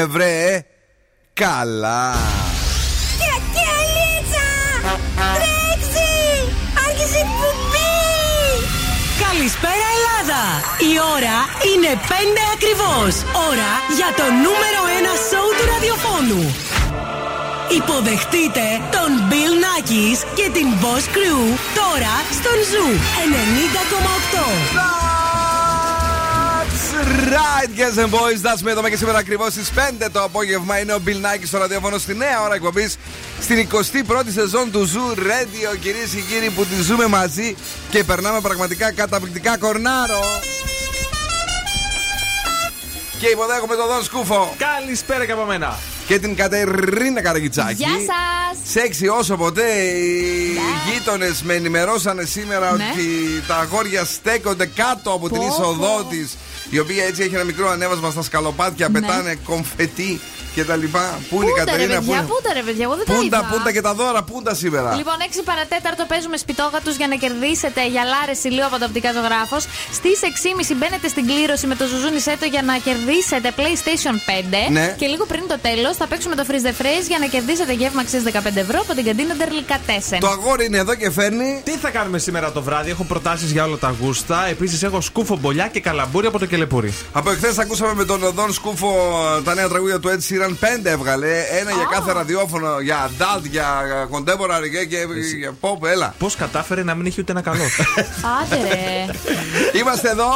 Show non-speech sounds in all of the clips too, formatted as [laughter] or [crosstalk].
έγινε βρε Καλά Καλησπέρα Ελλάδα! Η ώρα είναι 5 ακριβώς. Ώρα για το νούμερο 1 σοου του ραδιοφώνου. Υποδεχτείτε τον Bill Nakis και την Boss Crew τώρα στον Zoo 90,8. Right, guys and boys. That's me. Εδώ και σήμερα ακριβώς στις 5 το απόγευμα είναι ο Bill Nike στο ραδιόφωνο στη νέα ώρα εκπομπής στην 21η σεζόν του Zoo Radio. Κυρίες και κύριοι, που τη ζούμε μαζί και περνάμε πραγματικά καταπληκτικά κορνάρο. Και υποδέχομαι τον Δον Σκούφο. Καλησπέρα και από μένα. Και την Κατερίνα Καραγιτσάκη. Γεια σας! Σεξι όσο ποτέ. Οι ναι. γείτονες με ενημερώσανε σήμερα ναι. ότι τα αγόρια στέκονται κάτω από την είσοδό της η οποία έτσι έχει ένα μικρό ανέβασμα στα σκαλοπάτια, ναι. πετάνε κομφετή και τα λοιπά. Πού είναι η Κατερίνα, πού είναι. Πούντα, ρε παιδιά, εγώ δεν πούντα, τα Πούντα και τα δώρα, πούντα σήμερα. Λοιπόν, 6 παρατέταρτο παίζουμε σπιτόγατου για να κερδίσετε γυαλάρες ηλίου από το οπτικά ζωγράφος. Στις 6.30 μπαίνετε στην κλήρωση με το Ζουζούνι Σέτο για να κερδίσετε PlayStation 5. Ναι. Και λίγο πριν το τέλος θα παίξουμε το Freeze the Phrase για να κερδίσετε γεύμα αξία 15 ευρώ από την καντίνα Ντερλικά 4. Το αγόρι είναι εδώ και φέρνει. Τι θα κάνουμε σήμερα το βράδυ, έχω προτάσεις για όλα τα γούστα. Επίσης έχω σκούφο μπολιά και καλαμπούρι από το κελεπούρι. Από εχθές ακούσαμε με τον Οδόν Σκούφο τα νέα τραγούδια του Ed Sheeran 5 έβγαλε ένα για κάθε ραδιόφωνο, για adult, για contemporary και, και για pop, έλα. Πώς κατάφερε να μην έχει ούτε ένα καλό; [laughs] Άντε ρε. Είμαστε εδώ.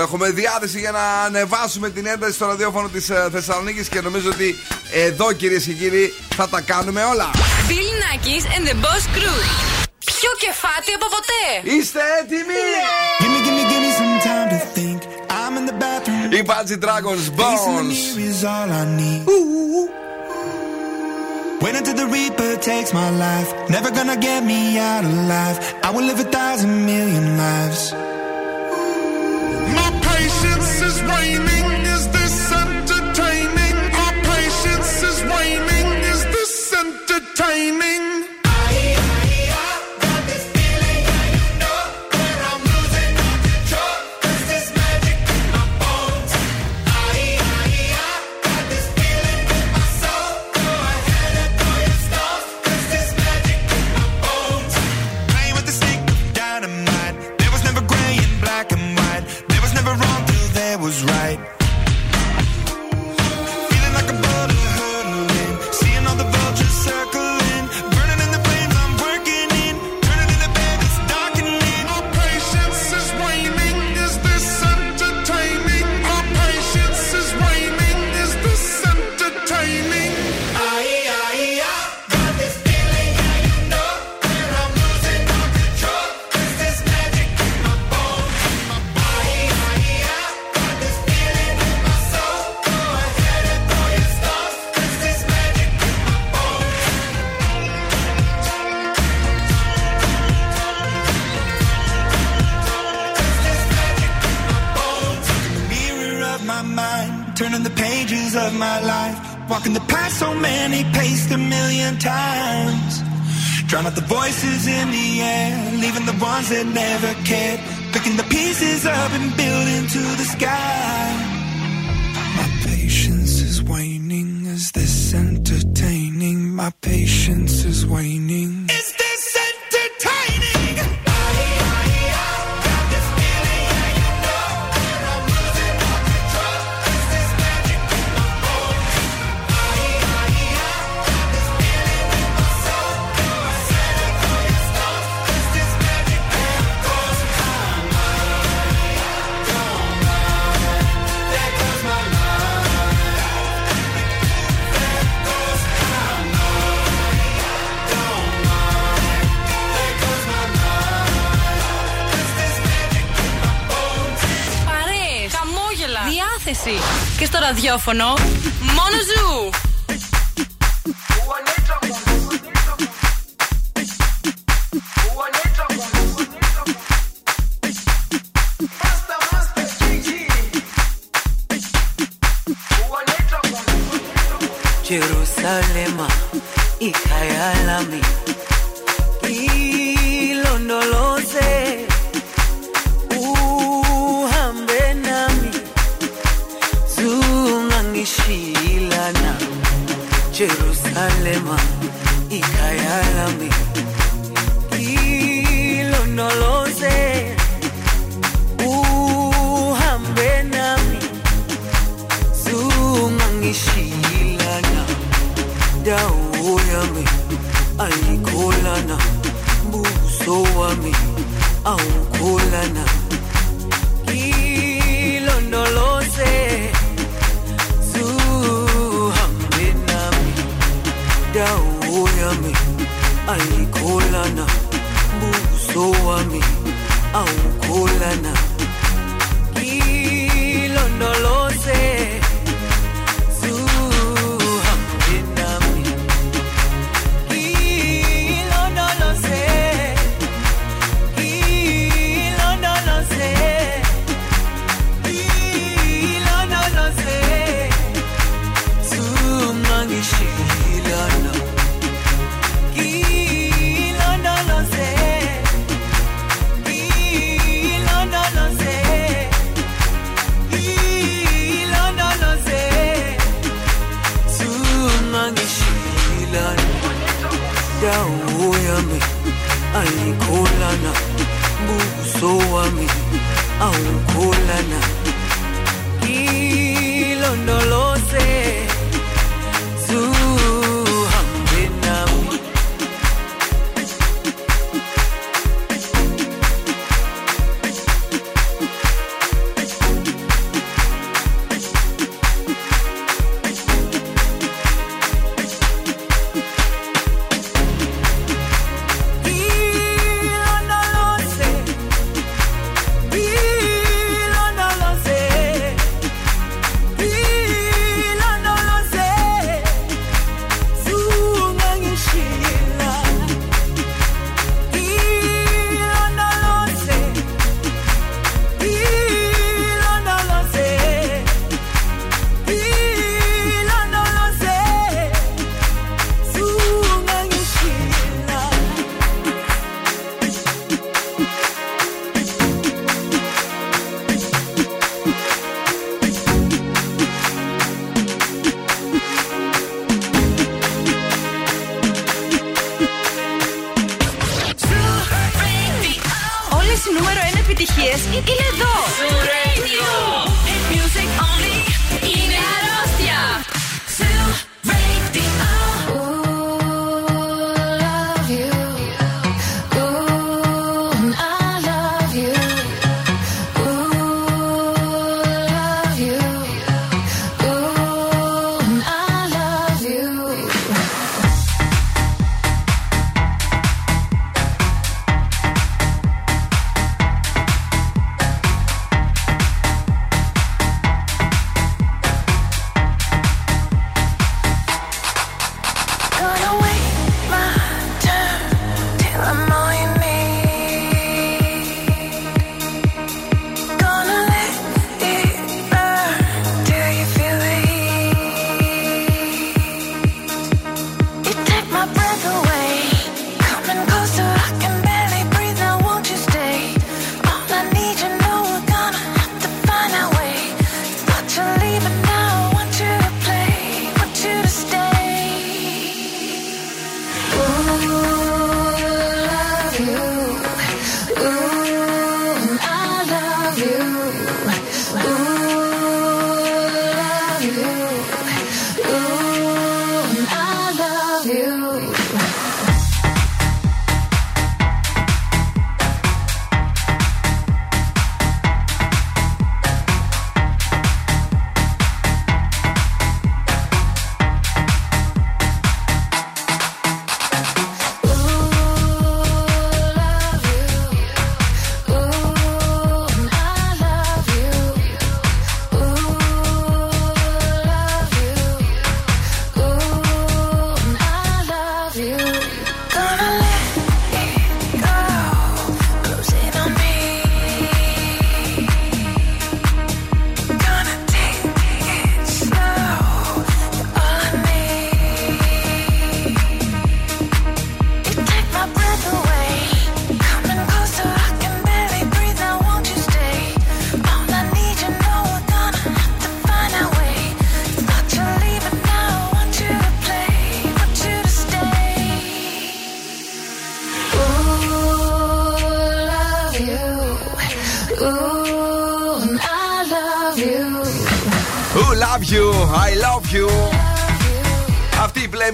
Έχουμε διάθεση για να ανεβάσουμε την ένταση στο ραδιόφωνο της ε, Θεσσαλονίκης και νομίζω ότι εδώ κυρίες και κύριοι θα τα κάνουμε όλα. Bill Nackis and the Boss Crew. Πιο κεφάτι από ποτέ. Είστε έτοιμοι. Imagine Dragons Bones. Is all I need. Wait until the Reaper takes my life. Never gonna get me out alive. I will live a thousand million lives. My patience is waning. Is this entertaining? My patience is waning. Is this entertaining? That never cared. Picking the pieces up and building to the sky. Ραδιόφωνο,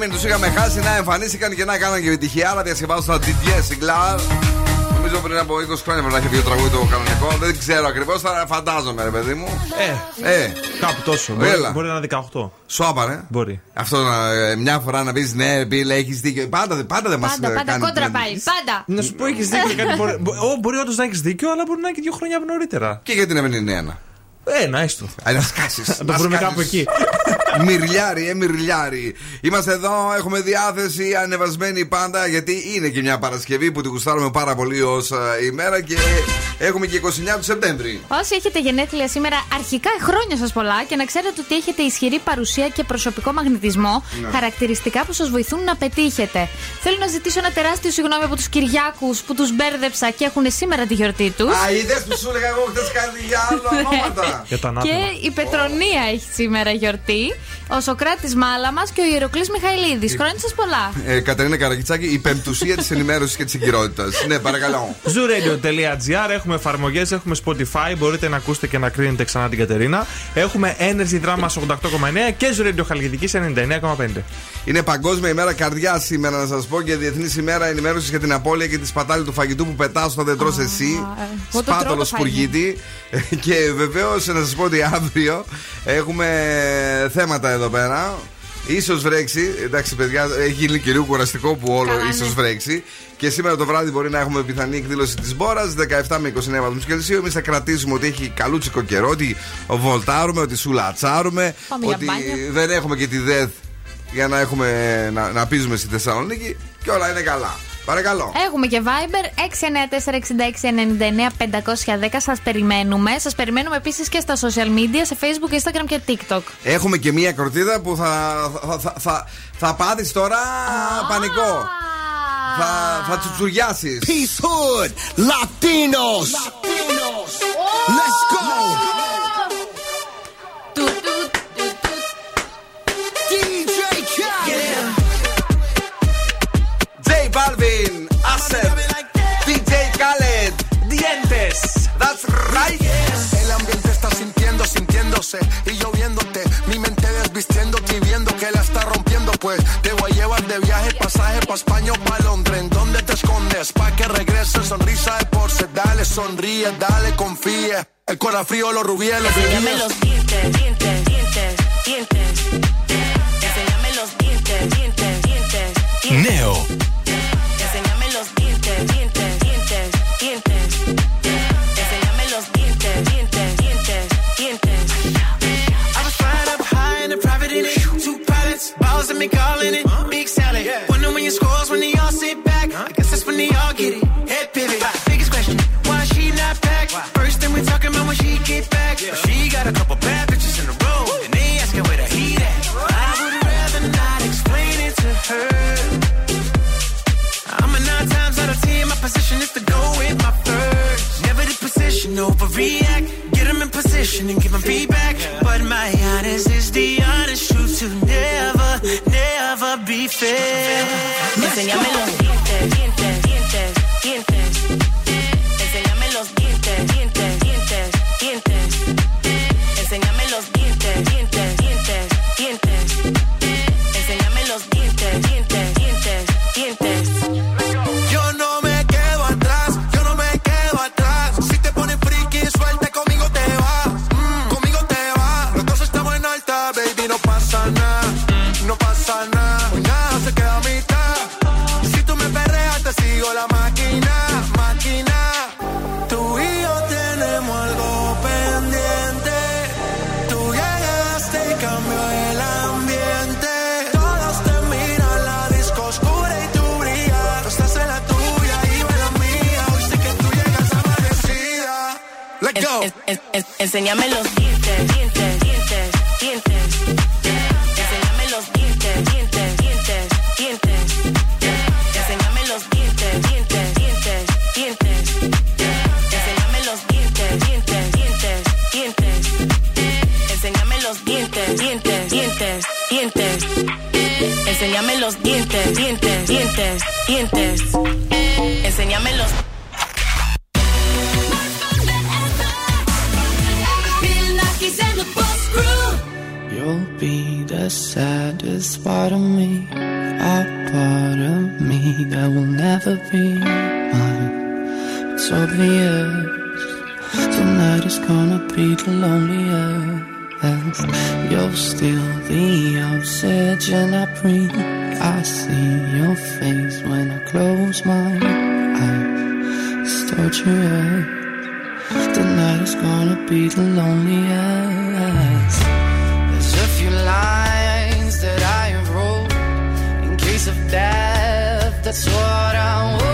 Αυτοί οι Playmen τους είχαμε χάσει να εμφανίστηκαν και να κάναν και επιτυχία. Άρα διασκευάζουν τα DJs Siglar. Νομίζω πριν από 20 χρόνια πρέπει να έχει βγει το τραγούδι το κανονικό. Δεν ξέρω ακριβώς, θα φαντάζομαι, ρε παιδί μου. Ε, Ε, κάπου τόσο. Έλα. Μπορεί, μπορεί να είναι 18. σου άπαρε. Μπορεί. Αυτό να, ε, μια φορά να πεις ναι, πίλε, έχεις δίκιο. Πάντα, πάντα δεν μας Πάντα, πάντα κόντρα πάει. Πάντα. Να σου πω, έχεις δίκιο για κάτι. Μπορεί, μπο- ο, μπορεί όντως να έχεις δίκιο, αλλά μπορεί να είναι και δύο χρόνια νωρίτερα. Και γιατί να μην είναι ένα. Ένα, έστω. Α, Να σκάσεις. Να το βρούμε κάπου εκεί. Μυριλιάρι, ε, μυριλιάρι. Είμαστε εδώ, έχουμε διάθεση ανεβασμένη πάντα γιατί είναι και μια Παρασκευή που τη γουστάρουμε πάρα πολύ ως ημέρα και έχουμε και 29 του Σεπτέμβρη. Όσοι έχετε γενέθλια σήμερα, αρχικά χρόνια σας πολλά και να ξέρετε ότι έχετε ισχυρή παρουσία και προσωπικό μαγνητισμό, Ναι. χαρακτηριστικά που σας βοηθούν να πετύχετε. Θέλω να ζητήσω ένα τεράστιο συγγνώμη από τους Κυριάκους που τους μπέρδεψα και έχουν σήμερα τη γιορτή τους. Α, είδες που σου έλεγα εγώ χθες κάτι για άλλα ονόματα. Για το Και ανάθεμα. η Πετρονία έχει σήμερα γιορτή. Ο Σοκράτης Μάλαμα και ο Ιεροκλής Μιχαηλίδης. Χρόνια σας πολλά. Ε, Κατερίνα Καρακιτσάκη, η πεμπτουσία της ενημέρωσης και της εγκυρότητας. Ναι, παρακαλώ. Zooradio.gr Έχουμε εφαρμογές, έχουμε Spotify. Μπορείτε να ακούσετε και να κρίνετε ξανά την Κατερίνα. Έχουμε Energy Drama 88,9 και Zoo Radio Χαλκιδική 99,5. Είναι Παγκόσμια ημέρα καρδιά σήμερα, να σας πω, και Διεθνής ημέρα ενημέρωσης για την απώλεια και τη σπατάλη του φαγητού που πετάς όταν δεν τρως εσύ. ε, εγώ το τρώω Σπάταλο το φαγητό. σπουργίτη. [laughs] και βεβαίως να σας πω ότι αύριο έχουμε θέματα εδώ πέρα. Ίσως βρέξει, εντάξει παιδιά, έχει γίνει και λίγο κουραστικό που όλο Καλά, ίσως ναι. βρέξει. Και σήμερα το βράδυ μπορεί να έχουμε πιθανή εκδήλωση της Μπόρας, 17 με 29 βαθμούς Κελσίου. Εμείς θα κρατήσουμε ότι έχει καλούτσικο καιρό, ότι βολτάρουμε, ότι σουλατσάρουμε, Πάμε για ότι μπάνιο. δεν έχουμε και τη ΔΕΘ για να, έχουμε, να, να πείζουμε στη Θεσσαλονίκη και όλα είναι καλά. Παρακαλώ. Έχουμε και Viber 694-6699-510. Σας περιμένουμε. Σας περιμένουμε επίσης και στα social media, σε Facebook, Instagram και TikTok. Έχουμε και μία κορτίδα που θα, θα, θα, θα, θα πάθεις τώρα πανικό. Θα, θα τσουτσουριάσεις. Peace Hood, Latinos. Let's go. Y lloviéndote. Mi mente desvistiéndote y viendo que la está rompiendo. Pues te voy a llevar de viaje, pasaje pa' España o pa' Londres. ¿En dónde te escondes? Pa' que regrese, sonrisa de porce. Dale, sonríe, dale, confía. El corazón frío, los rubíes, los Enséñame los dientes, dientes, dientes, dientes. Enséñame los dientes, dientes, dientes, dientes. Neo. Me calling it. Big salad. Wonder when your scores when they all sit back. I guess that's when they all get it. Head pivot. Biggest question, why she not back? First thing we talking about when she get back. But she got a couple bad bitches in a row. And they asking where the heat at. I would rather not explain it to her. I'm a nine times out of ten. My position is to go with my first. Never the position, overreact. Get them in position and give them feedback. But my honest hacer. Enséñamelo. Enséñame los dientes, dientes, dientes, dientes. Enséñame los dientes, dientes, dientes, dientes. Enséñame los dientes, dientes, dientes, dientes. Enséñame los dientes, dientes, dientes, dientes. Enséñame los dientes, dientes, dientes, dientes. Los dientes, dientes, dientes, dientes. Enséñame los never be mine. It's obvious tonight is gonna be the loneliest. You're still the obsession I breathe. I see your face when I close my eyes. Start It's torturous. Tonight is gonna be the loneliest. There's a few lines that I have wrote in case of death that's what I want.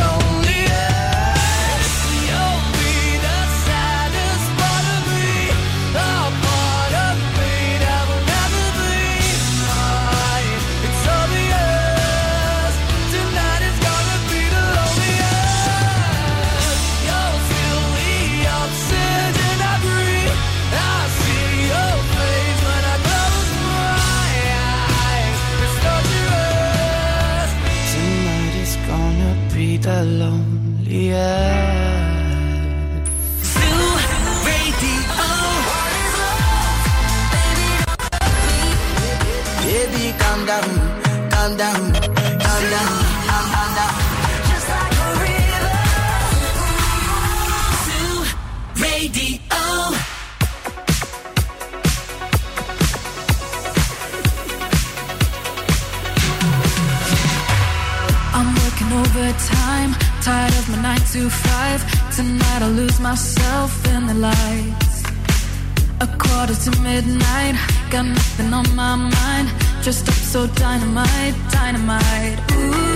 got nothing on my mind. Dressed up so dynamite, dynamite. Ooh.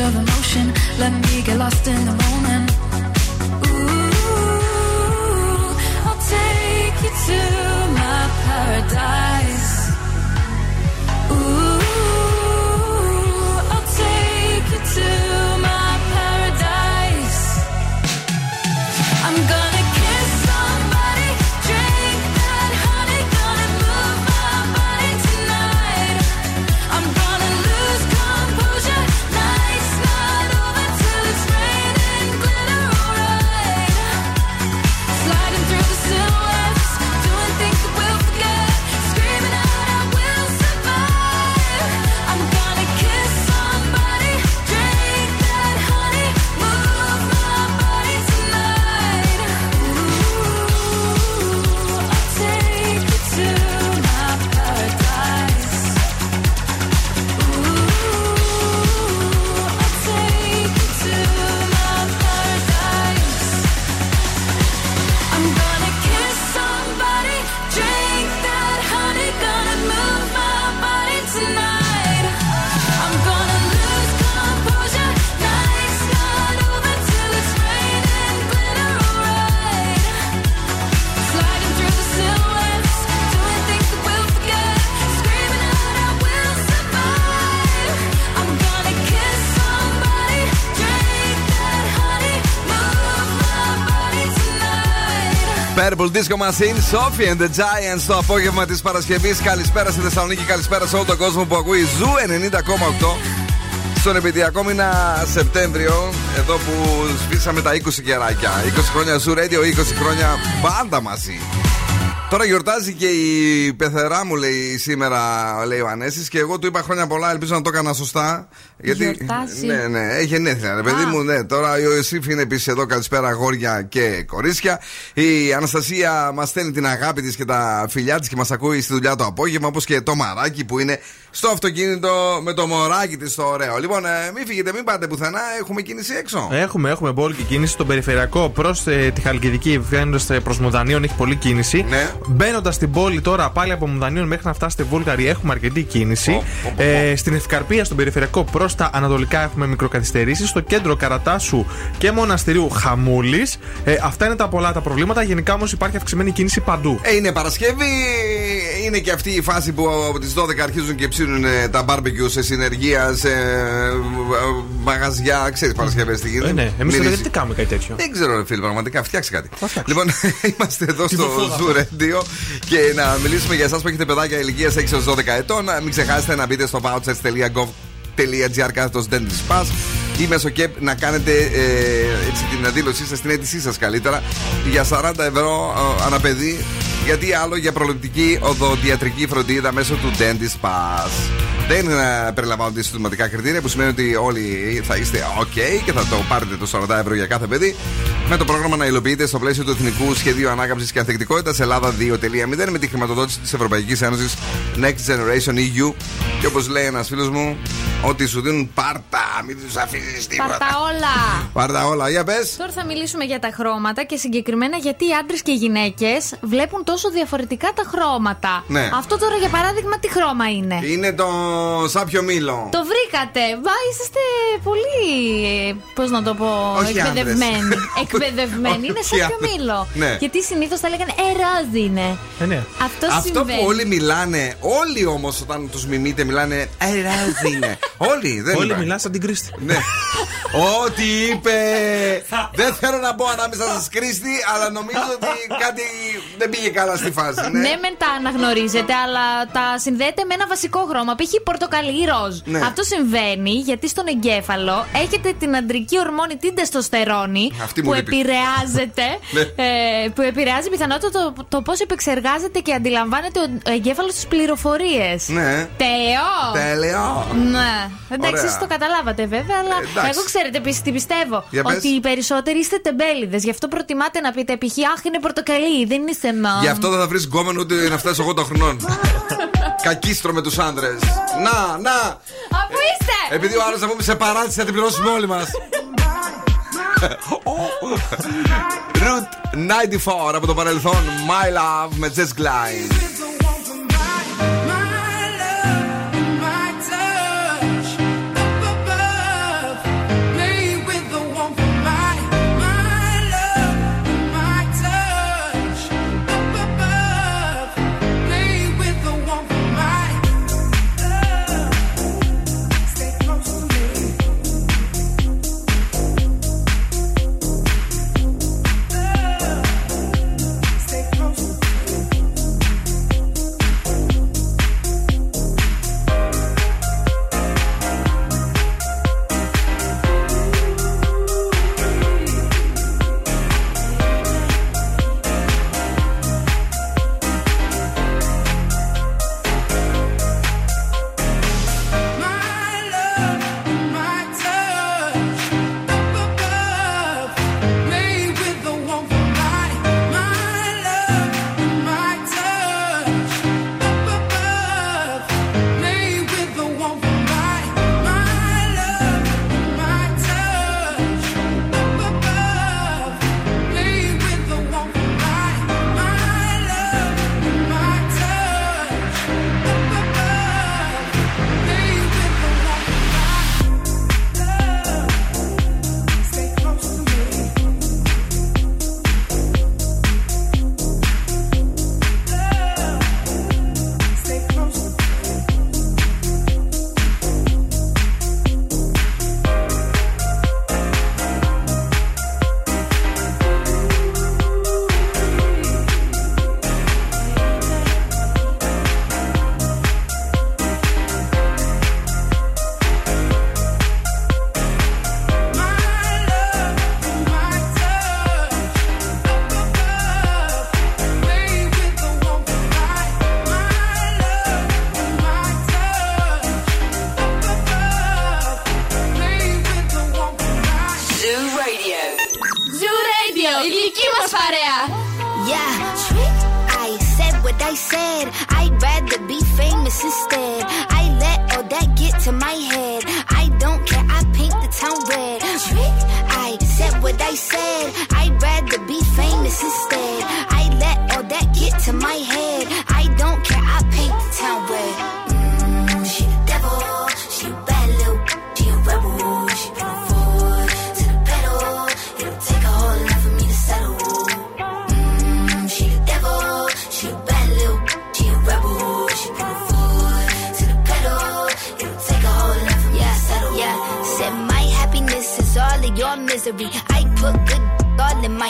Of emotion. Purple Disco Machine, Sophie and the Giants το απόγευμα της Παρασκευής. Καλησπέρα στη Θεσσαλονίκη, καλησπέρα σε όλο τον κόσμο που ακούει Zoo 90,8. Στον επαιτειακό μήνα Σεπτέμβριο, εδώ που σβήσαμε τα 20 κεράκια. 20 χρόνια Zoo Radio, 20 χρόνια πάντα μαζί. Τώρα γιορτάζει και η πεθερά μου, λέει σήμερα, λέει ο Ανέσης και εγώ του είπα χρόνια πολλά, ελπίζω να το έκανα σωστά. Γιατί, Γιορτάζει. Ναι, ναι, έχει γενέθλια, ρε παιδί Α. μου, ναι. Τώρα η Ιωσήφ είναι επίσης εδώ, καλησπέρα αγόρια και κορίτσια. Η Αναστασία μας στέλνει την αγάπη της και τα φιλιά της και μας ακούει στη δουλειά το απόγευμα, όπως και το μαράκι που είναι στο αυτοκίνητο με το μωράκι της το ωραίο. Λοιπόν, ε, μην φύγετε, μην πάτε πουθενά, έχουμε κίνηση έξω. Έχουμε, έχουμε μπόλικη κίνηση στον περιφερειακό προς τη Χαλκιδική, βγαίνοντας προς Μουδανίων, έχει πολλή κίνηση. Ναι. Μπαίνοντας στην πόλη τώρα, πάλι από Μουδανίων μέχρι να φτάσετε Βούλγαρη, έχουμε αρκετή κίνηση. Ε, στην Ευκαρπία, στον περιφερειακό προς τα ανατολικά, έχουμε μικροκαθυστερήσεις. Στο κέντρο Καρατάσου και Μοναστηρίου Χαμούλης. Ε, αυτά είναι τα πολλά τα προβλήματα. Γενικά όμως υπάρχει αυξημένη κίνηση παντού. Ε, είναι Παρασκευή, είναι και αυτή η φάση που από τις 12 αρχίζουν και ψήνουν ε, τα barbecue σε συνεργεία, σε ε, μαγαζιά. Ξέρεις Παρασκευές τι γίνεται. Ε, ναι, εμείς Μυρίζει. δεν τι κάνουμε κάτι τέτοιο; Δεν ξέρω, ρε φίλε, πραγματικά φτιάξει κάτι. Λοιπόν, [laughs] είμαστε εδώ στο φούδα. Zoo Radio και να μιλήσουμε για εσάς που έχετε παιδάκια ηλικίας 6 έως 12 ετών. Μην ξεχάσετε να μπείτε στο vouchers.gov.gr κάθετος Dentist Pass ή μέσω ΚΕΠ να κάνετε ε, έτσι, την αντίλωσή σας, την αίτησή σας καλύτερα για 40 ευρώ ε, ανά παιδί. Γιατί άλλο για προληπτική οδοντιατρική φροντίδα μέσω του Dentist Pass. Δεν ε, περιλαμβάνονται συστηματικά κριτήρια που σημαίνει ότι όλοι θα είστε OK και θα το πάρετε το 40 ευρώ για κάθε παιδί. Με το πρόγραμμα να υλοποιείται στο πλαίσιο του Εθνικού Σχεδίου Ανάκαμψης και Ανθεκτικότητας Ελλάδα 2.0 με τη χρηματοδότηση της Ευρωπαϊκής Ένωσης Next Generation EU. Και όπως λέει ένας φίλος μου, ότι σου δίνουν πάρτα, μην τους αφήσει τίποτα. Πάρτα όλα. Πάρτα όλα, για πες. Τώρα θα μιλήσουμε για τα χρώματα και συγκεκριμένα γιατί οι άντρες και οι γυναίκες βλέπουν τόσο διαφορετικά τα χρώματα. Ναι. Αυτό τώρα για παράδειγμα τι χρώμα είναι; Είναι το σάπιο μήλο. Το βρήκατε. Βά, είσαστε πολύ. Πώς να το πω. Όχι εκπαιδευμένοι. άντρες. [laughs] εκπαιδευμένοι. είναι Όχι σαν άντρες. μήλο. Ναι. Γιατί συνήθως θα λέγανε Ε, ροζ είναι. Ε, ναι. Αυτό, Αυτό συμβαίνει. που όλοι μιλάνε, όλοι όμως όταν τους μιμείτε μιλάνε Ε, ροζ είναι. [laughs] όλοι, δεν Όλοι υπάρχει. μιλάνε σαν την Κρίστη. Ναι. Ό,τι είπε. δεν θέλω να πω ανάμεσα σα Κρίστη, αλλά νομίζω ότι κάτι δεν πήγε καλά στη φάση. Ναι. Ναι, μεν τα αναγνωρίζετε, αλλά τα συνδέετε με ένα βασικό χρώμα. Π.χ. πορτοκαλί ή ροζ. Ναι. Αυτό συμβαίνει γιατί στον εγκέφαλο έχετε την αντρική ορμόνη την τεστοστερόνη Αυτή μου που λείπει. επηρεάζεται. [laughs] Ναι. ε, που επηρεάζει πιθανότατα το, το πώς επεξεργάζεται και αντιλαμβάνεται ο εγκέφαλος τις πληροφορίες. Ναι. Τέλειο! Τέλειο. Ναι. Εντάξει, Ωραία. εσείς το καταλάβατε βέβαια, αλλά Ε, εντάξει. εγώ ξέρετε επίση τι πιστεύω. Για πες. ότι οι περισσότεροι είστε τεμπέληδες. Γι' αυτό προτιμάτε να πείτε π.χ. Αχ, είναι πορτοκαλί, δεν είναι θέμα. Γι' αυτό δεν θα βρεις γκόμενο ούτε να φτάσει 80 χρονών. [laughs] Κακίστρο με τους άντρες. Να, να! Αφού είστε! Επειδή ο άλλος θα πούμε σε παράτηση θα την πληρώσουμε όλοι μας. [laughs] Route 94 από το παρελθόν. My Love με Jess Glide.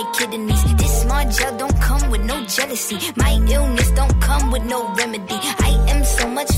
My kidneys. This small gel don't come with no jealousy. My illness don't come with no remedy.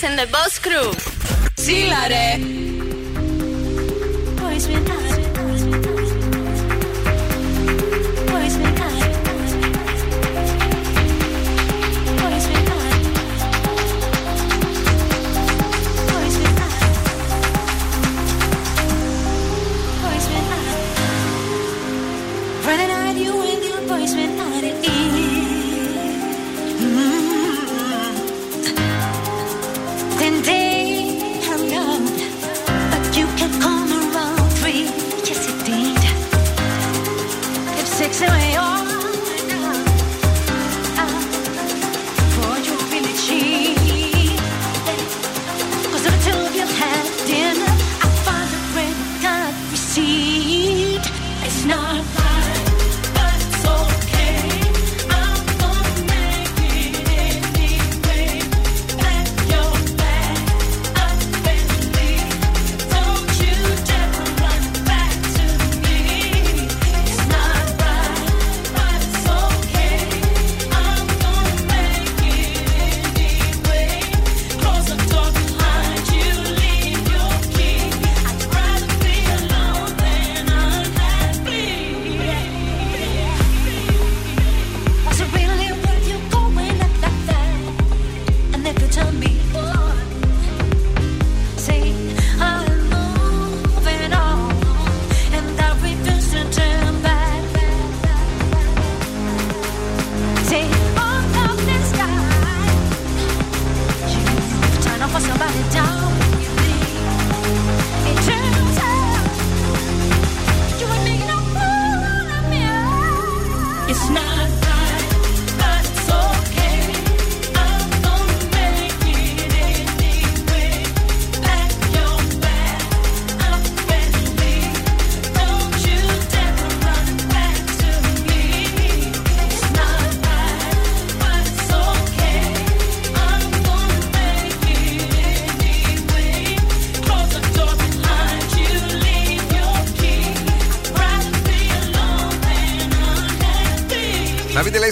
I the Boss Crew. Τσίλα ρε. Boys been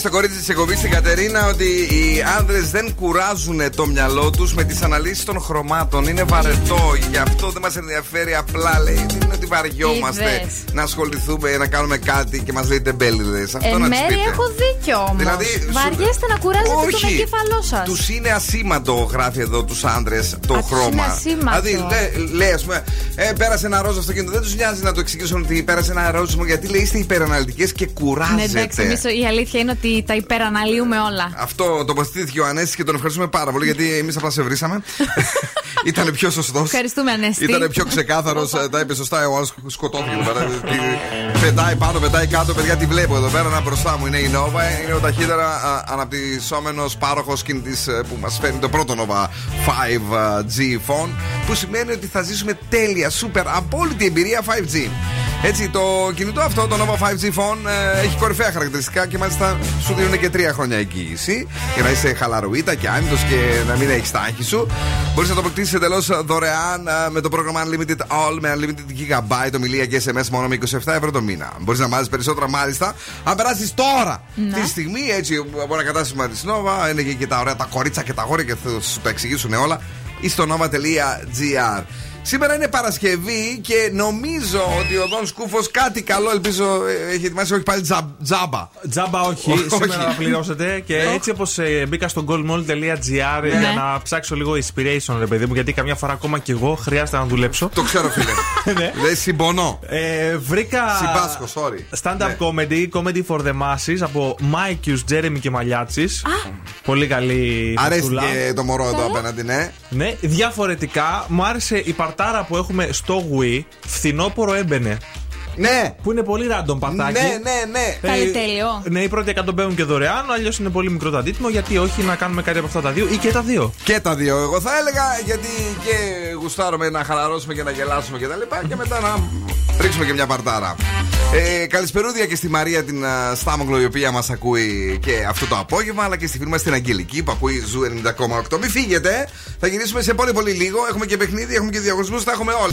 στο κορίτσι της εκπομπής στην Κατερίνα ότι οι άνδρες δεν κουράζουν το μυαλό τους με τις αναλύσεις των χρωμάτων. Είναι βαρετό. Γι' αυτό δεν μας ενδιαφέρει. Απλά λέει δεν είναι ότι βαριόμαστε Είδες. να ασχοληθούμε, να κάνουμε κάτι και μας λέει τεμπέληδε. Αυτό Εν να τις μέρει πείτε. έχω δίκιο όμως. Δηλαδή, σου- Βαριέστε να κουράζετε τον Όχι. εγκέφαλό σας. Τους είναι ασήμαντο, γράφει εδώ τους άντρε, το Α, τους χρώμα. είναι ασήμαντο. Δηλαδή, λέ- λέει, ας πούμε, ε, πέρασε ένα ροζ αυτοκίνητο. Δεν τους νοιάζει να το εξηγήσουν ότι πέρασε ένα ροζ μου, γιατί λέει είστε υπεραναλυτικές και Ναι, κουράζετε. εντάξει, εμείς η αλήθεια είναι ότι τα υπεραναλύουμε όλα. Αυτό τοποθετήθηκε ο Ανέστη και τον ευχαριστούμε πάρα πολύ γιατί εμείς απλά σε βρήσαμε. [laughs] Ήταν πιο σωστός. Ευχαριστούμε, Ανέστη. Ήταν πιο ξεκάθαρος, τα είπε σωστά. Ο άλλο σκοτώθηκε εδώ πέρα. Τι- Πετάει πάνω, πετάει κάτω. Παιδιά, τη βλέπω εδώ πέρα. Να μπροστά μου είναι η Nova. Είναι ο ταχύτερα αναπτυσσόμενος πάροχος κινητής που μας φέρνει το πρώτο Nova 5G phone. Που σημαίνει ότι θα ζήσουμε τέλεια, super, απόλυτη εμπειρία 5G. Έτσι, το κινητό αυτό, το Nova 5G phone, ε, έχει κορυφαία χαρακτηριστικά και μάλιστα σου δίνουν και τρία χρόνια εγγύηση για να είσαι χαλαρουίτα και άνετος και να μην έχεις τα άγχη σου. Μπορείς να το αποκτήσεις εντελώς δωρεάν ε, με το πρόγραμμα Unlimited All με Unlimited Gigabyte, ομιλία και SMS μόνο με 27 ευρώ το μήνα. Μπορείς να μάθει περισσότερα μάλιστα αν περάσεις τώρα Ναι. τη στιγμή έτσι από ένα κατάστημα τη Nova. Είναι και, και τα ωραία τα κορίτσα και τα γόρια και θα σου τα εξηγήσουν όλα. Ή στο nova.gr. Σήμερα είναι Παρασκευή και νομίζω ότι ο Δον Σκούφος κάτι καλό ελπίζω ε, έχει ετοιμάσει, όχι πάλι τζα- τζάμπα. Τζάμπα όχι, Όχι. σήμερα θα πληρώσετε. Και έτσι όπως μπήκα στο goldmall.gr Ναι. για να ψάξω λίγο inspiration, ρε παιδί μου, γιατί καμιά φορά ακόμα κι εγώ χρειάζεται να δουλέψω. Το ξέρω, φίλε. [laughs] Δεν συμπονώ. Ε, βρήκα. Συμπάσχω, sorry. Stand-up Ναι. comedy, comedy for the masses από Μάικιους, Τζέρεμι και Μαλιάτσης. Πολύ καλή. Αρέσει φατούλα. και το μωρό εδώ απέναντι, ναι. Ναι, διαφορετικά μου άρεσε η παρτάρα που έχουμε στο WE. Φθινόπορο έμπαινε. Ναι! Που είναι πολύ random παρτάκι. Ναι, ναι, ναι. Καλυτέλειο. Ναι, οι πρώτοι 100 μπαίνουν και δωρεάν, αλλιώς είναι πολύ μικρό το αντίτιμο. Γιατί όχι να κάνουμε κάτι από αυτά τα δύο ή και τα δύο. Και τα δύο. Εγώ θα έλεγα γιατί και γουστάρουμε να χαλαρώσουμε και να γελάσουμε και τα λοιπά και μετά να ρίξουμε και μια παρτάρα. Ε, καλησπερούδια και στη Μαρία την α, Στάμογλο η οποία μας ακούει και αυτό το απόγευμα, αλλά και στη φίλη μας την Αγγελική που ακούει Zoo 90,8. Μην φύγετε, θα γυρίσουμε σε πολύ πολύ λίγο. Έχουμε και παιχνίδι, έχουμε και διαγωνισμούς, τα έχουμε όλα.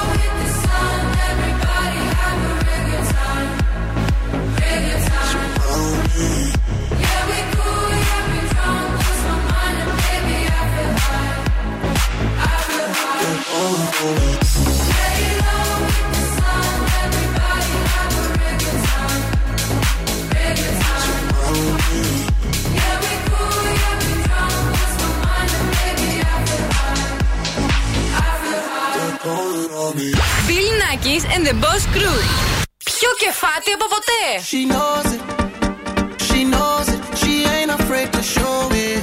Bill Nackis and the Boss Crew. Πιο κεφάτι από ποτέ. She knows it. She knows it. She ain't afraid to show it.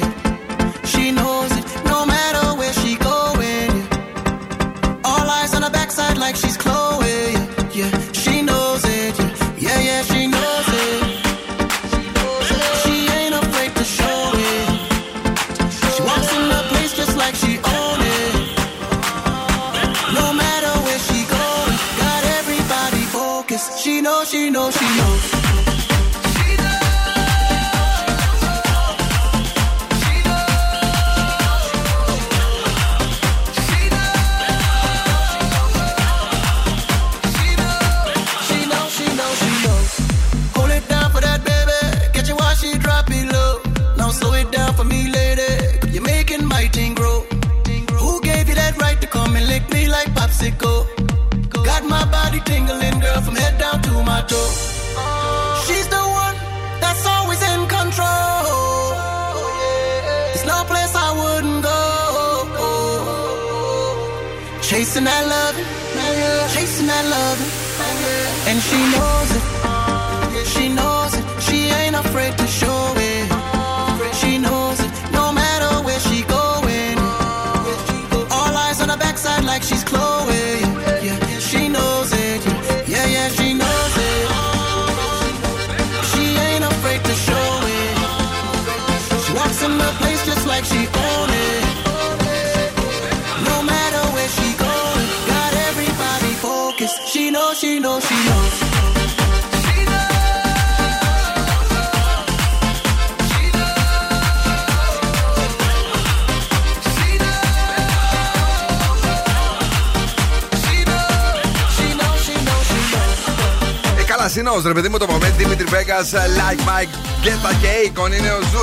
ρε παιδί μου, το παμέ Dimitri Vegas, Like Mike, get back Akon είναι ο Zoo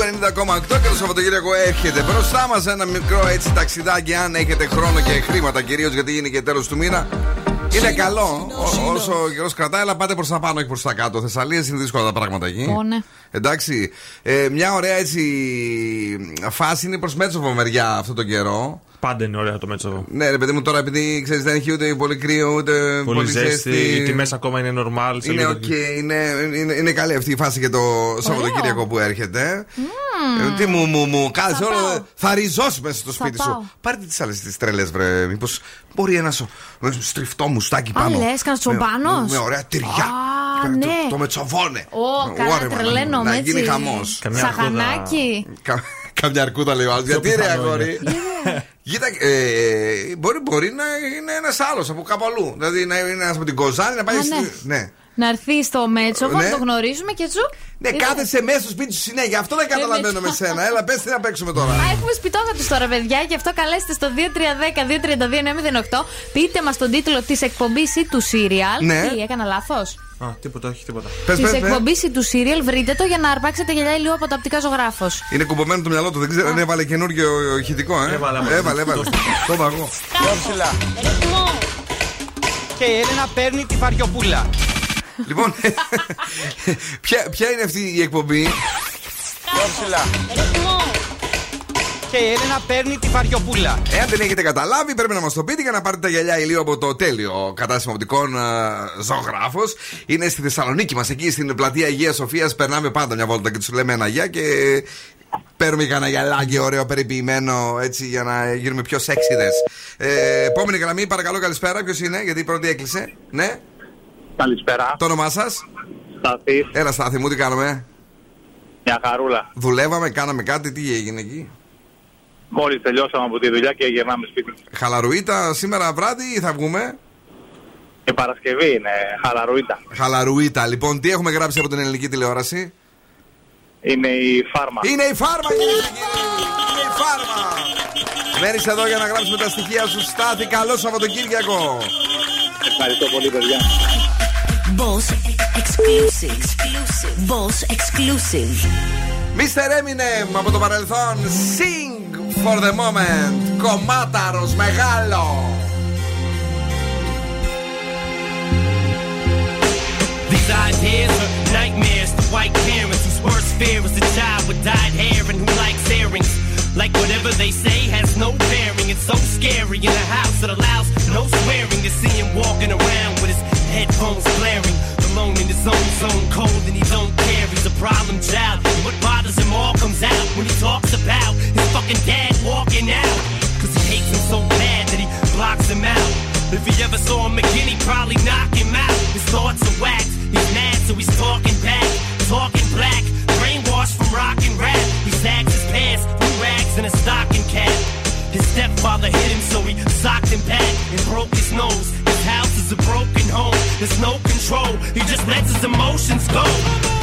90,8 και το Σαββατοκύριακο έρχεται. Μπροστά μας ένα μικρό έτσι ταξιδάκι, αν έχετε χρόνο και χρήματα κυρίως γιατί είναι και τέλος του μήνα. Είναι καλό ό, όσο ο καιρός κρατάει, αλλά πάτε προς τα πάνω, όχι προς τα κάτω. Θεσσαλίας είναι δύσκολα τα πράγματα εκεί. Ω, ναι. Εντάξει. Ε, μια ωραία έτσι φάση είναι προς Μέτσοβο μεριά αυτόν τον καιρό. Πάντα είναι ωραίο το Μέτσοβο. Ναι, ρε παιδί μου, τώρα επειδή ξέρεις δεν έχει ούτε πολύ κρύο ούτε Πολύ πολύ ζέστη, ζέστη. οι τιμές ακόμα είναι normal. σε Είναι λίγο- οκ, είναι, είναι, είναι καλή αυτή η φάση και το Σαββατοκύριακο που έρχεται. Ε, τι μου, μου, μου, κάτσε Θα όλο. πάω. Θα ριζώσεις μέσα στο σπίτι πάω. σου. Πάρτε τις άλλες τις τρελέ, βρε. Μήπως μπορεί ένα στριφτό μουστάκι Α, πάνω. λες, κανένας τσομπάνος; Με, με ωραία τυριά. Α, Και ναι. Το, το μετσοβόνε. Ω, καλά, Ωραία, τρελαίνω Να με γίνει έτσι. χαμός. Σαχανάκι. Καμιά αρκούδα λέει ο άλλος. Γιατί ρε πιθανό αγόρι; [laughs] Κοίτα, ε, μπορεί, μπορεί να είναι ένας άλλος από κάπου αλλού. Δηλαδή να είναι ένας από την Κοζάνη να πάει. Α, στη- ναι. ναι. Να έρθει στο Μέτσοβο, Ναι. να το γνωρίζουμε και τσου. Ναι, κάθεσαι μέσα στο σπίτι σου συνέχεια. Αυτό δεν καταλαβαίνω με σένα. Έλα, πες τι να παίξουμε τώρα. Α, έχουμε σπιτόγατου τώρα, παιδιά, γι' αυτό καλέστε στο 2310-232-908. Πείτε μας τον τίτλο της εκπομπής ή του serial. Ναι. Τι, έκανα λάθος; Α, τίποτα, όχι τίποτα. Πες, Της πες, πες. εκπομπής ή του serial, βρείτε το για να αρπάξετε γυαλιά ηλίου από το οπτικά ζωγράφος. Είναι κουμπωμένο το μυαλό του. Δεν ξέρω αν έβαλε καινούργιο ηχητικό, ε. Έβαλε, άμα. έβαλε. έβαλε. Το είπα εγώ. Πιο Και η Έλενα παίρνει τη βαριοπούλα. Λοιπόν, [laughs] ποια, ποια είναι αυτή η εκπομπή; Πιο ψηλά. Και η Έλενα παίρνει τη βαριοπούλα. Εάν δεν έχετε καταλάβει, πρέπει να μας το πείτε για να πάρετε τα γυαλιά ηλίου από το τέλειο κατάστημα οπτικών ζωγράφος. Είναι στη Θεσσαλονίκη μας, εκεί στην πλατεία Αγίας Σοφίας. Περνάμε πάντα μια βόλτα και τους λέμε ένα γεια και παίρνουμε κανένα γυαλάκι ωραίο περιποιημένο έτσι για να γίνουμε πιο σεξιδες. Ε, επόμενη γραμμή, παρακαλώ, καλησπέρα. Ποιος είναι, γιατί η πρώτη έκλεισε. Ναι, Καλησπέρα. το όνομά σας; Σταθής. Έλα, στάθη μου, τι κάνουμε; Μια χαρούλα. Δουλεύαμε, κάναμε κάτι, τι έγινε εκεί; Μόλις τελειώσαμε από τη δουλειά και γυρνάμε σπίτι. Χαλαρουίτα σήμερα βράδυ ή θα βγούμε; Η Παρασκευή είναι χαλαρουίτα. Χαλαρουίτα. Λοιπόν, τι έχουμε γράψει από την ελληνική τηλεόραση; Είναι η φάρμα. Είναι η φάρμα, κυρίες και κύριοι. Είναι η φάρμα. Μένεις εδώ για να γράψουμε τα στοιχεία σου. Στάθη, καλό Σαββατοκύριακο. Ευχαριστώ πολύ, παιδιά. Boss exclusive. exclusive. Boss exclusive. Mr. Eminem από το παρελθόν. Sing for the moment. Κομμάταρος μεγάλο. These ideas are nightmares to white parents whose worst fear is a child with dyed hair and who likes earrings. Like whatever they say has no bearing. It's so scary in a house that allows no swearing. To see him walking around with his headphones blaring. Alone in his own zone, cold and he don't care. He's a problem child. What bothers him all comes out when he talks about his fucking dad walking out. Cause he hates him so bad that he blocks him out. If he ever saw him again, he'd probably knock him out. His thoughts are whacked. He's mad, so he's talking back. Talking black. Brainwashed from rock and rap. He sags his pants, blue rags, and a stocking cap. His stepfather hit him, so he socked him back and broke his nose. His house is a broken home. There's no control. He just lets his emotions go.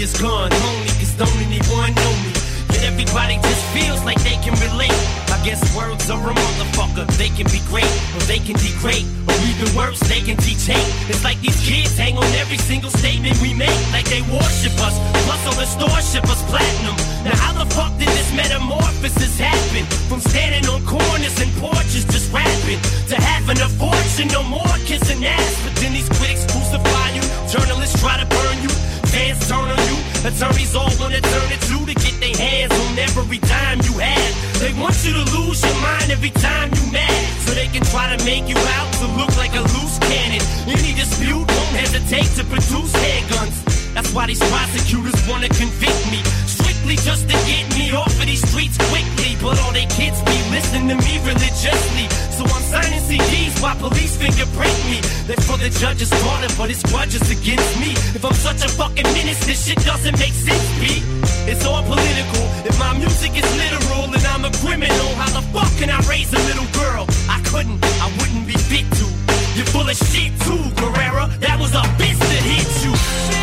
This gun, only cause don't anyone know me. Yet everybody just feels like they can relate. I guess words are a motherfucker. They can be great, or they can degrade, or even worse, they can teach hate. It's like these kids hang on every single statement we make, like they worship us. Plus, all the stores ship us platinum. Now, how the fuck did this metamorphosis happen? From standing on corners and porches just rapping to having a fortune, no more kissing ass. But then these critics crucify you, journalists try to burn you, fans turn on you, attorneys all wanna turn it to to get their hands on every dime you have. They want you to lose your mind every time you mad, so they can try to make you out to look like a loose cannon. Any dispute won't hesitate to produce handguns. That's why these prosecutors wanna convict me. Strictly just to get me off of these streets quickly. But all they kids be listening to me religiously. So I'm signing CDs while police fingerprint me. That's for the judge's corner, but it's grudges against me. If I'm such a fucking menace, this shit doesn't make sense, B. It's all political. If my music is literal and I'm a criminal, how the fuck can I raise a little girl? I couldn't, I wouldn't be fit to. You're full of shit too, Guerrera. That was a bitch that hit you.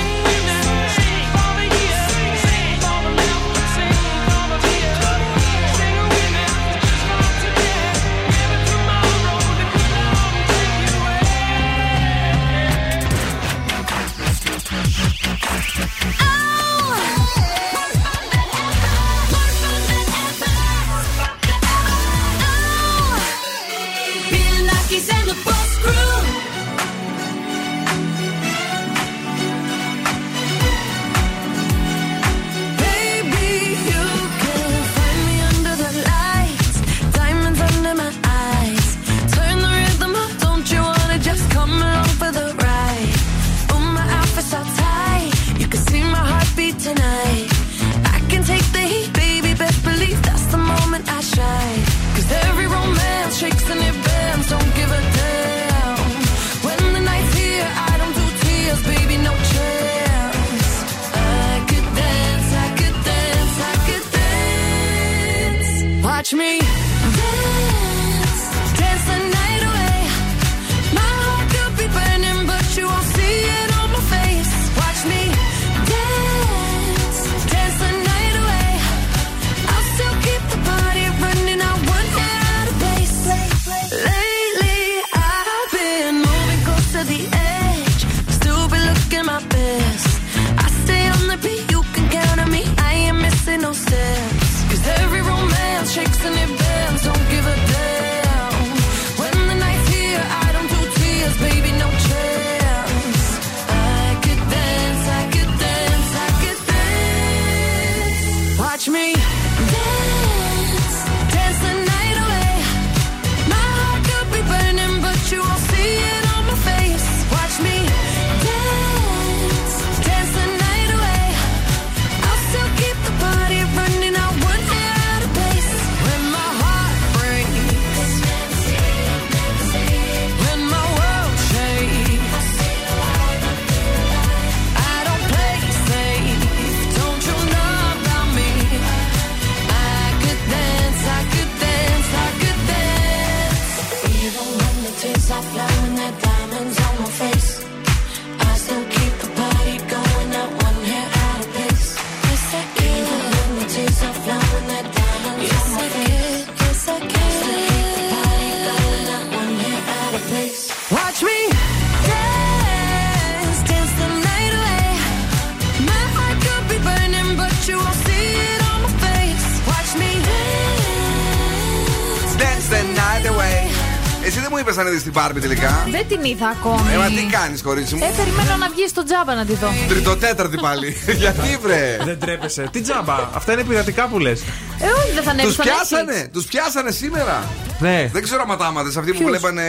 Είπε αν είδε την Barbie τελικά. Δεν την είδα ακόμη. Ε, μα τι κάνεις, κορίτσι μου; Ε, περιμένω να βγει στο τζάμπα να τη δω. Τριτοτέταρτη πάλι. [laughs] Γιατί βρε; Δεν τρέπεσαι. Τι τζάμπα; Αυτά είναι πειρατικά που λες. Ε, όχι, δεν θα ανέβει Τους στο πιάσανε, τους πιάσανε σήμερα; Ναι. Δεν ξέρω αν τα άματε. Αυτοί που Ποιους; βλέπανε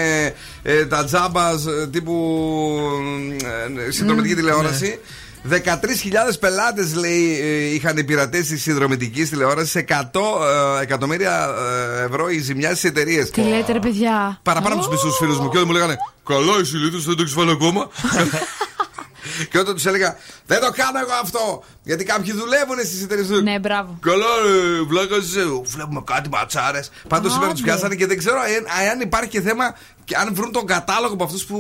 ε, τα τζάμπας ε, τύπου ε, συνδρομητική τηλεόραση. 13.000 πελάτες λέει ε, είχαν οι πειρατέ τη συνδρομητική τηλεόραση. 100 ε, εκατομμύρια ε, ευρώ η ζημιά στις εταιρείες. Τι λέτε, ρε παιδιά; Παραπάνω από τους μισούς φίλους μου και όλοι μου λέγανε Καλά, εσύ λίτρε, δεν το έχεις βάλει ακόμα. [laughs] και όταν τους έλεγα Δεν το κάνω εγώ αυτό! Γιατί κάποιοι δουλεύουν στις εταιρείες του. Ναι, μπράβο. Καλά, ρε, βλάκα είσαι. Βλέπουμε κάτι ματσάρε. Πάντως σήμερα τους Άντε. πιάσανε και δεν ξέρω αν, αν υπάρχει και θέμα και αν βρουν τον κατάλογο από αυτούς που.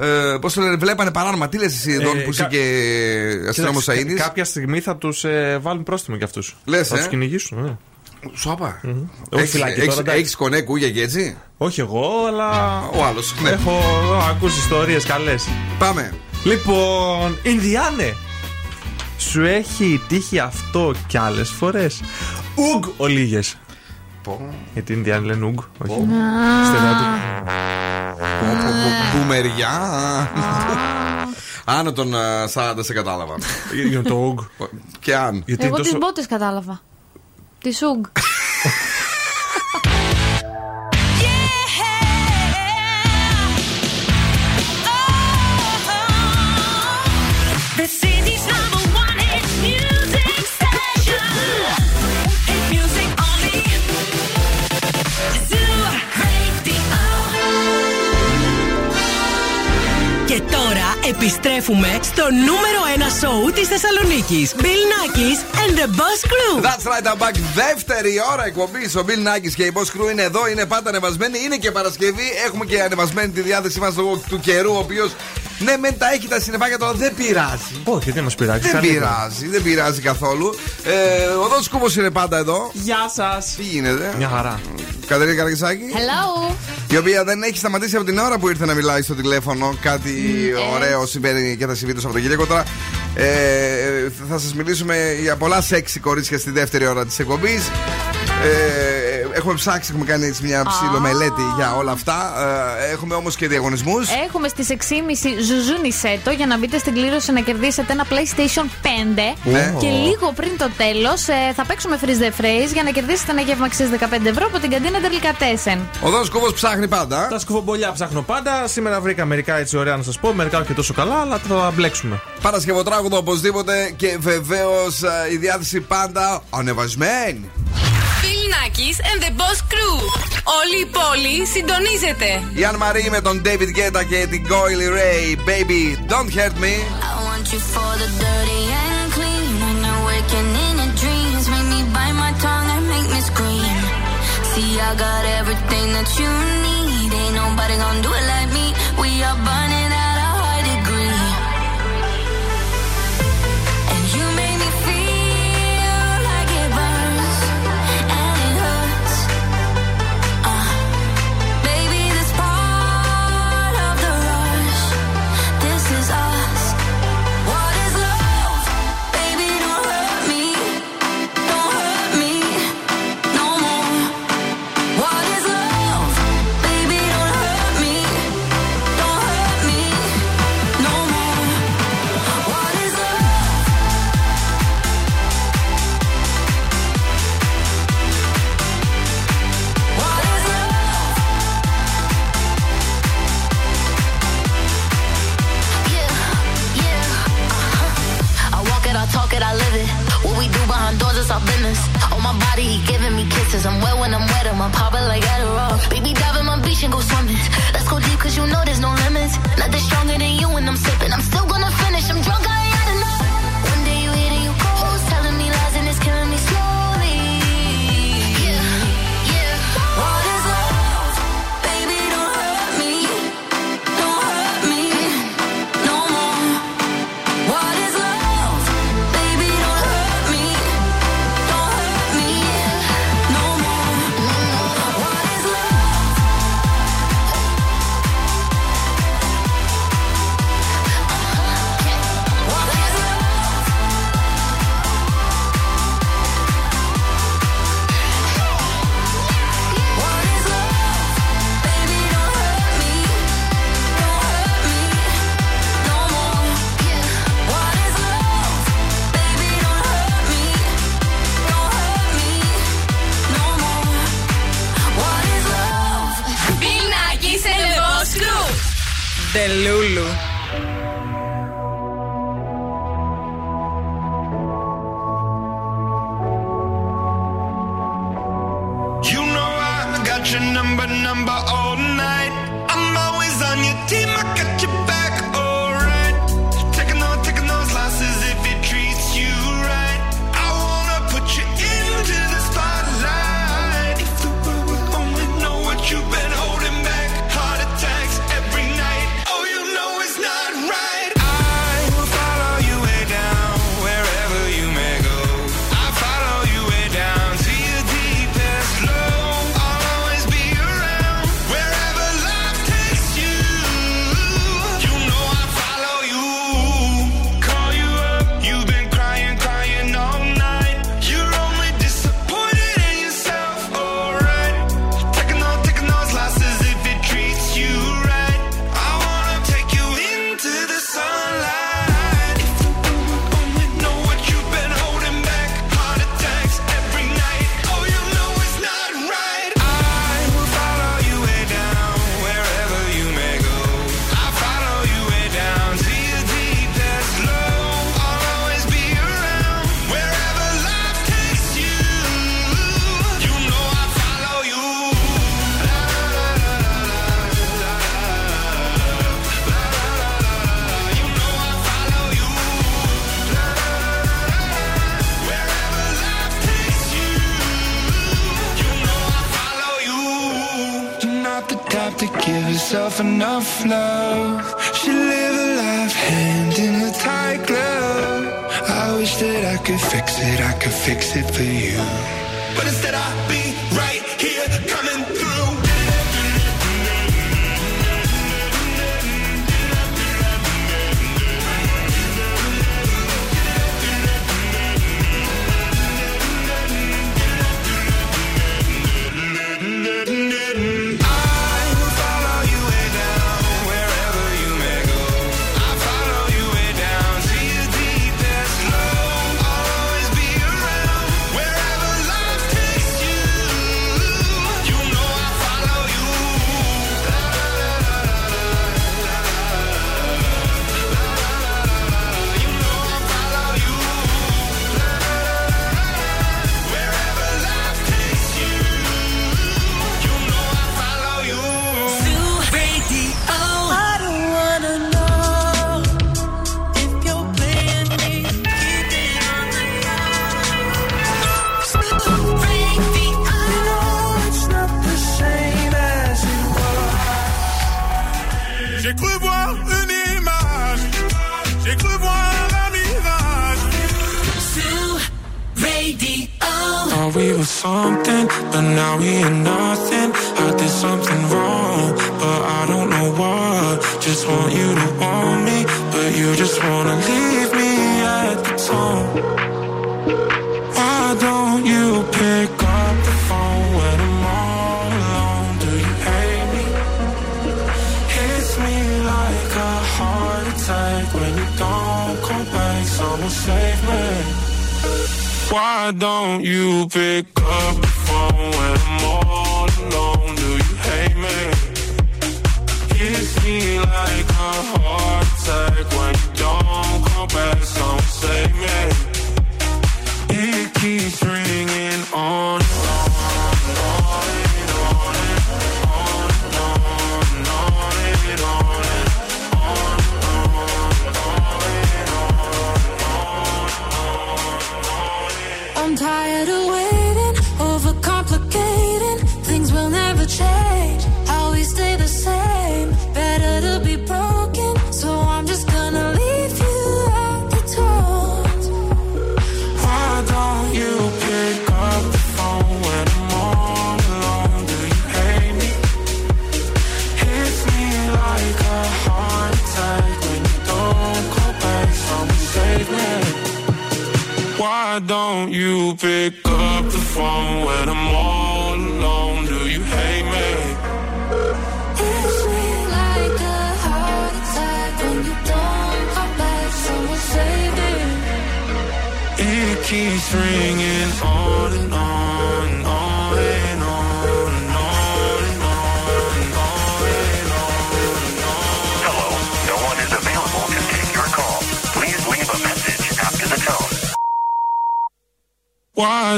Ε, Πώς το λένε, βλέπανε παράνομα. Τι λες εσύ εδώ Ε, που είσαι κα- και αστυνόμο Κοίταξε, Αίνη. κα- Κάποια στιγμή θα τους ε, βάλουν πρόστιμο κι αυτούς. Λες, Θα ε; του κυνηγήσουν, ναι. Σου είπα. Όχι φυλακή τώρα, εντάξει. Έχεις κονέ κούγια και έτσι; Όχι εγώ, αλλά. Ο άλλος. Ναι. Έχω ακούσει ιστορίες καλές. Πάμε. Λοιπόν, Ινδιάνε! Σου έχει τύχει αυτό κι άλλες φορές; Ουγ ολίγε. Γιατί οι Ινδιάνοι λένε Ουγ, όχι. Στενά του. Που μεριά. Άνω των α, 40 σε κατάλαβα. Για το Ουγ. Και αν. Γιατί Εγώ είναι τις τόσο. μπότες κατάλαβα. Τη Σουγκ. [laughs] Και τώρα επιστρέφουμε στο νούμερο 1 σοου της Θεσσαλονίκης. Bill Nackis and the Boss Crew. That's right, I'm back. Δεύτερη ώρα εκπομπής. Ο Bill Nackis και η Boss Crew είναι εδώ, είναι πάντα ανεβασμένοι. Είναι και Παρασκευή. Έχουμε και ανεβασμένη τη διάθεσή μας λόγω του καιρού, ο οποίος ναι, μεν τα έχει τα συνεπάγια τώρα, δεν πειράζει. Όχι, δεν μας πειράζει. Δεν καλύτερα. πειράζει, δεν πειράζει καθόλου. Ε, ο Δόν Κούμπος είναι πάντα εδώ. Γεια σας. Τι γίνεται, Μια χαρά. Κατερίνα Καραγισάκη. Hello. Η οποία δεν έχει σταματήσει από την ώρα που ήρθε να μιλάει στο τηλέφωνο. Κάτι ωραίο συμβαίνει και θα συμβεί το Σαββατοκύριακο. Τώρα ε, θα σας μιλήσουμε για πολλά σεξι κορίτσια στη δεύτερη ώρα της εκπομπής. Ε, έχουμε ψάξει, έχουμε κάνει έτσι μια ψηλομελέτη για όλα αυτά. Ε, έχουμε όμως και διαγωνισμούς. Έχουμε στις 6.30 ζουζούνι σέτο για να μπείτε στην κλήρωση να κερδίσετε ένα PlayStation 5. Ναι. Και λίγο πριν το τέλος θα παίξουμε freeze the phrase για να κερδίσετε ένα γεύμα αξίας 15 ευρώ από την καντίνα Τελικατέσεν. Ο Δόν Κούμπο ψάχνει πάντα. Τα σκουφομπολιά ψάχνω πάντα. Σήμερα βρήκα μερικά έτσι ωραία να σας πω. Μερικά όχι τόσο καλά, αλλά θα τα μπλέξουμε. Παρασκευοτράγουδο οπωσδήποτε και βεβαίως η διάθεση πάντα ανεβασμένη. Bill Nackis and the Boss Crew. Όλη η πόλη συντονίζεται. Η Αν Μαρή με τον David Guetta και την Goyle Ray. Baby, don't hurt me. I want you for the dirty and clean. When you're waking in your dreams, make me bite my tongue and make me scream. See, I got everything that you need. Ain't nobody gonna do it like me. We are burning. body, he giving me kisses. I'm wet when I'm wet, I'm popping like Adderall. Baby, dive in my beach and go swimming. Something, but now we ain't nothing. I did something wrong, but I don't know what. Just want you to want me, but you just wanna leave me at the tone. Why don't you pick up the phone when I'm all alone? Do you hate me? Hits me like a heart attack when you don't come back. Someone save me. Why don't you pick stupid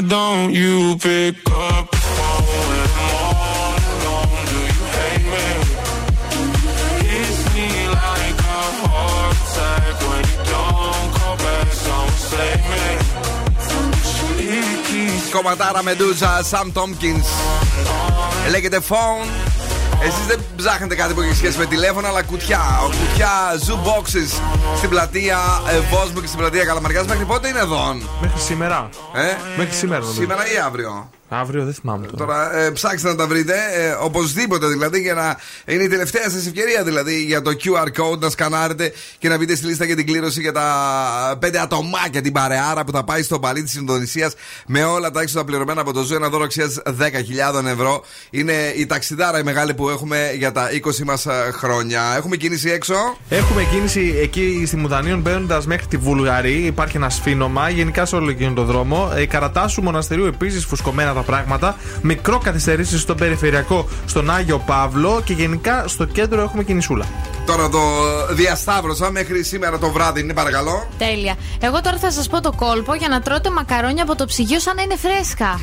Why don't you pick up the phone when I'm all alone? Do you hate me? Hits me like a heart attack when you don't call back. Someone save me. It keeps Κομματάρα Μεντούζα, Sam Tompkins. Λέγεται phone. Εσείς δεν ψάχνετε κάτι που έχει σχέση με τηλέφωνα, αλλά κουτιά. Ο κουτιά Zoo Boxes στην πλατεία ε, Βόσμου και στην πλατεία Καλαμαριάς. Μέχρι πότε είναι εδώ. Μέχρι σήμερα. Ε; Μέχρι σήμερα νομίζω. Σήμερα ή αύριο; Αύριο δεν θυμάμαι τώρα. Τώρα ε, ψάξτε να τα βρείτε ε, οπωσδήποτε δηλαδή για να είναι η τελευταία σας ευκαιρία δηλαδή για το QR code να σκανάρετε και να μπείτε στη λίστα για την κλήρωση για τα πέντε ατομάκια την παρεάρα που θα πάει στο παλί της Ινδονησίας με όλα τα έξοδα πληρωμένα από το ζώο. Ένα δώρο αξίας 10.000 ευρώ. Είναι η ταξιδάρα η μεγάλη που έχουμε για τα 20 μας χρόνια. Έχουμε κίνηση έξω. Έχουμε κίνηση εκεί στη Μουδανίων μπαίνοντας μέχρι τη Βουλγαρία. Υπάρχει ένα σφίνομα γενικά σε όλο εκείνο το δρόμο. Ε, Καρατάσου μοναστερίου επίσης φουσκωμένα τα πράγματα. Μικρό καθυστερήσεις στον περιφερειακό στον Άγιο Παύλο και γενικά στο κέντρο έχουμε κινησούλα. Τώρα το διασταύρωσα μέχρι σήμερα το βράδυ, είναι παρακαλώ. Τέλεια. Εγώ τώρα θα σας πω το κόλπο για να τρώτε μακαρόνια από το ψυγείο σαν να είναι φρέσκα.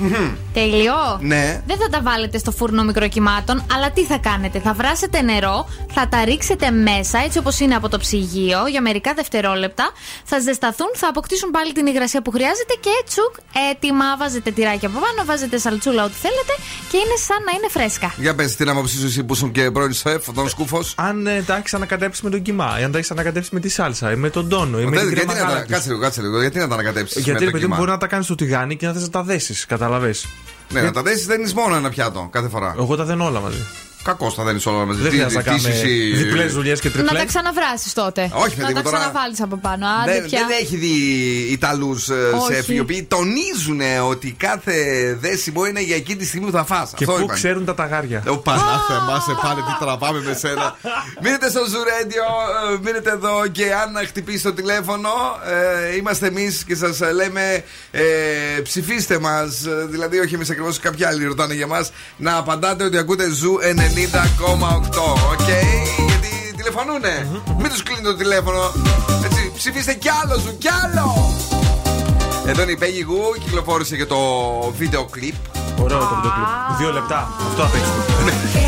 Τέλειο. Ναι. Δεν θα τα βάλετε στο φούρνο μικροκυμάτων, αλλά τι θα κάνετε; Θα βράσετε νερό, θα τα ρίξετε μέσα έτσι όπως είναι από το ψυγείο για μερικά δευτερόλεπτα. Θα ζεσταθούν, θα αποκτήσουν πάλι την υγρασία που χρειάζεται και τσουκ έτοιμα. Βάζετε τυράκι από πάνω, βάζετε σαλτσούλα ό,τι θέλετε και είναι σαν να είναι φρέσκα. Για πες την άποψή σου, εσύ που ήσουν και πρώην σεφ, τον σκούφος. Αν ε, τα έχει ανακατέψει με τον κιμά, ή αν τα έχεις ανακατέψει με τη σάλσα, ή με τον τόνο, ή με την γιατί να τα, κρεμαγάλα. κάτσε λίγο, κάτσε λίγο. Γιατί να τα ανακατέψεις. Γιατί ρε παιδί μου μπορεί να τα κάνεις στο τηγάνι και να θες να τα δέσεις. Καταλαβέ. Ναι, να τα δέσεις δεν είναι μόνο ένα πιάτο κάθε φορά. Εγώ τα δένω όλα μαζί. Κακό τα δένεις όλα μαζί. Δεν Τι- χρειάζεται να τι κάνουμε εσύ- διπλές δουλειές και Να τα τριπλές. ξαναβράσει τότε. Όχι, παιδί Να μου, τα τώρα- ξαναβάλεις από πάνω. Άντε Δεν, πια. δεν έχει δει Ιταλούς Όχι. σεφ οι οποίοι τονίζουν ότι κάθε δέσιμο είναι για εκείνη τη στιγμή που θα φας Και Αυτό πού είπαν. ξέρουν τα ταγάρια. Ο Πανάθεμα, σε πάνε τι τραβάμε με σένα. μείνετε στο Zoo Radio, ε, μείνετε εδώ και αν χτυπήσει το τηλέφωνο, ε, είμαστε εμείς και σας λέμε ε, ψηφίστε μας. Δηλαδή, όχι εμείς ακριβώς, κάποιοι άλλοι ρωτάνε για μας, να απαντάτε ότι ακούτε Zoo 90,8. Οκ, γιατί τηλεφωνούνε. Μην τους κλείνει το τηλέφωνο. Έτσι, ψηφίστε κι άλλο Zoo, κι άλλο. Εδώ είναι η Peggy Gou, κυκλοφόρησε και το βίντεο κλιπ. Ωραίο το βίντεο κλιπ. Δύο λεπτά. Αυτό απ' [laughs]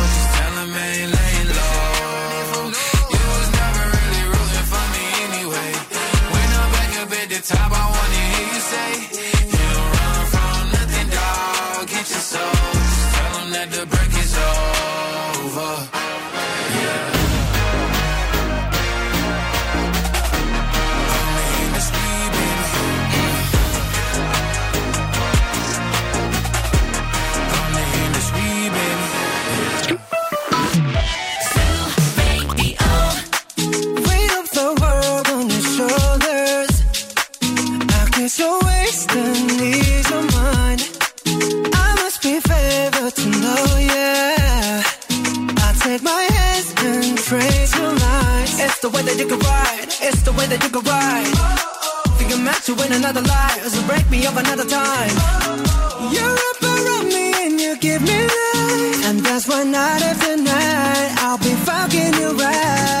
Give me life, and that's why night after night I'll be fucking you right.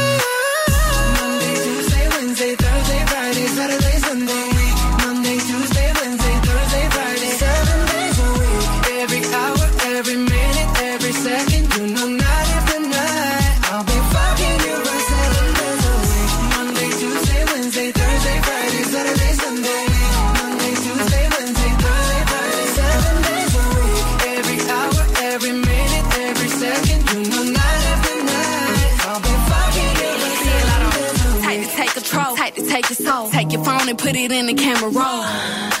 And put it in the camera roll.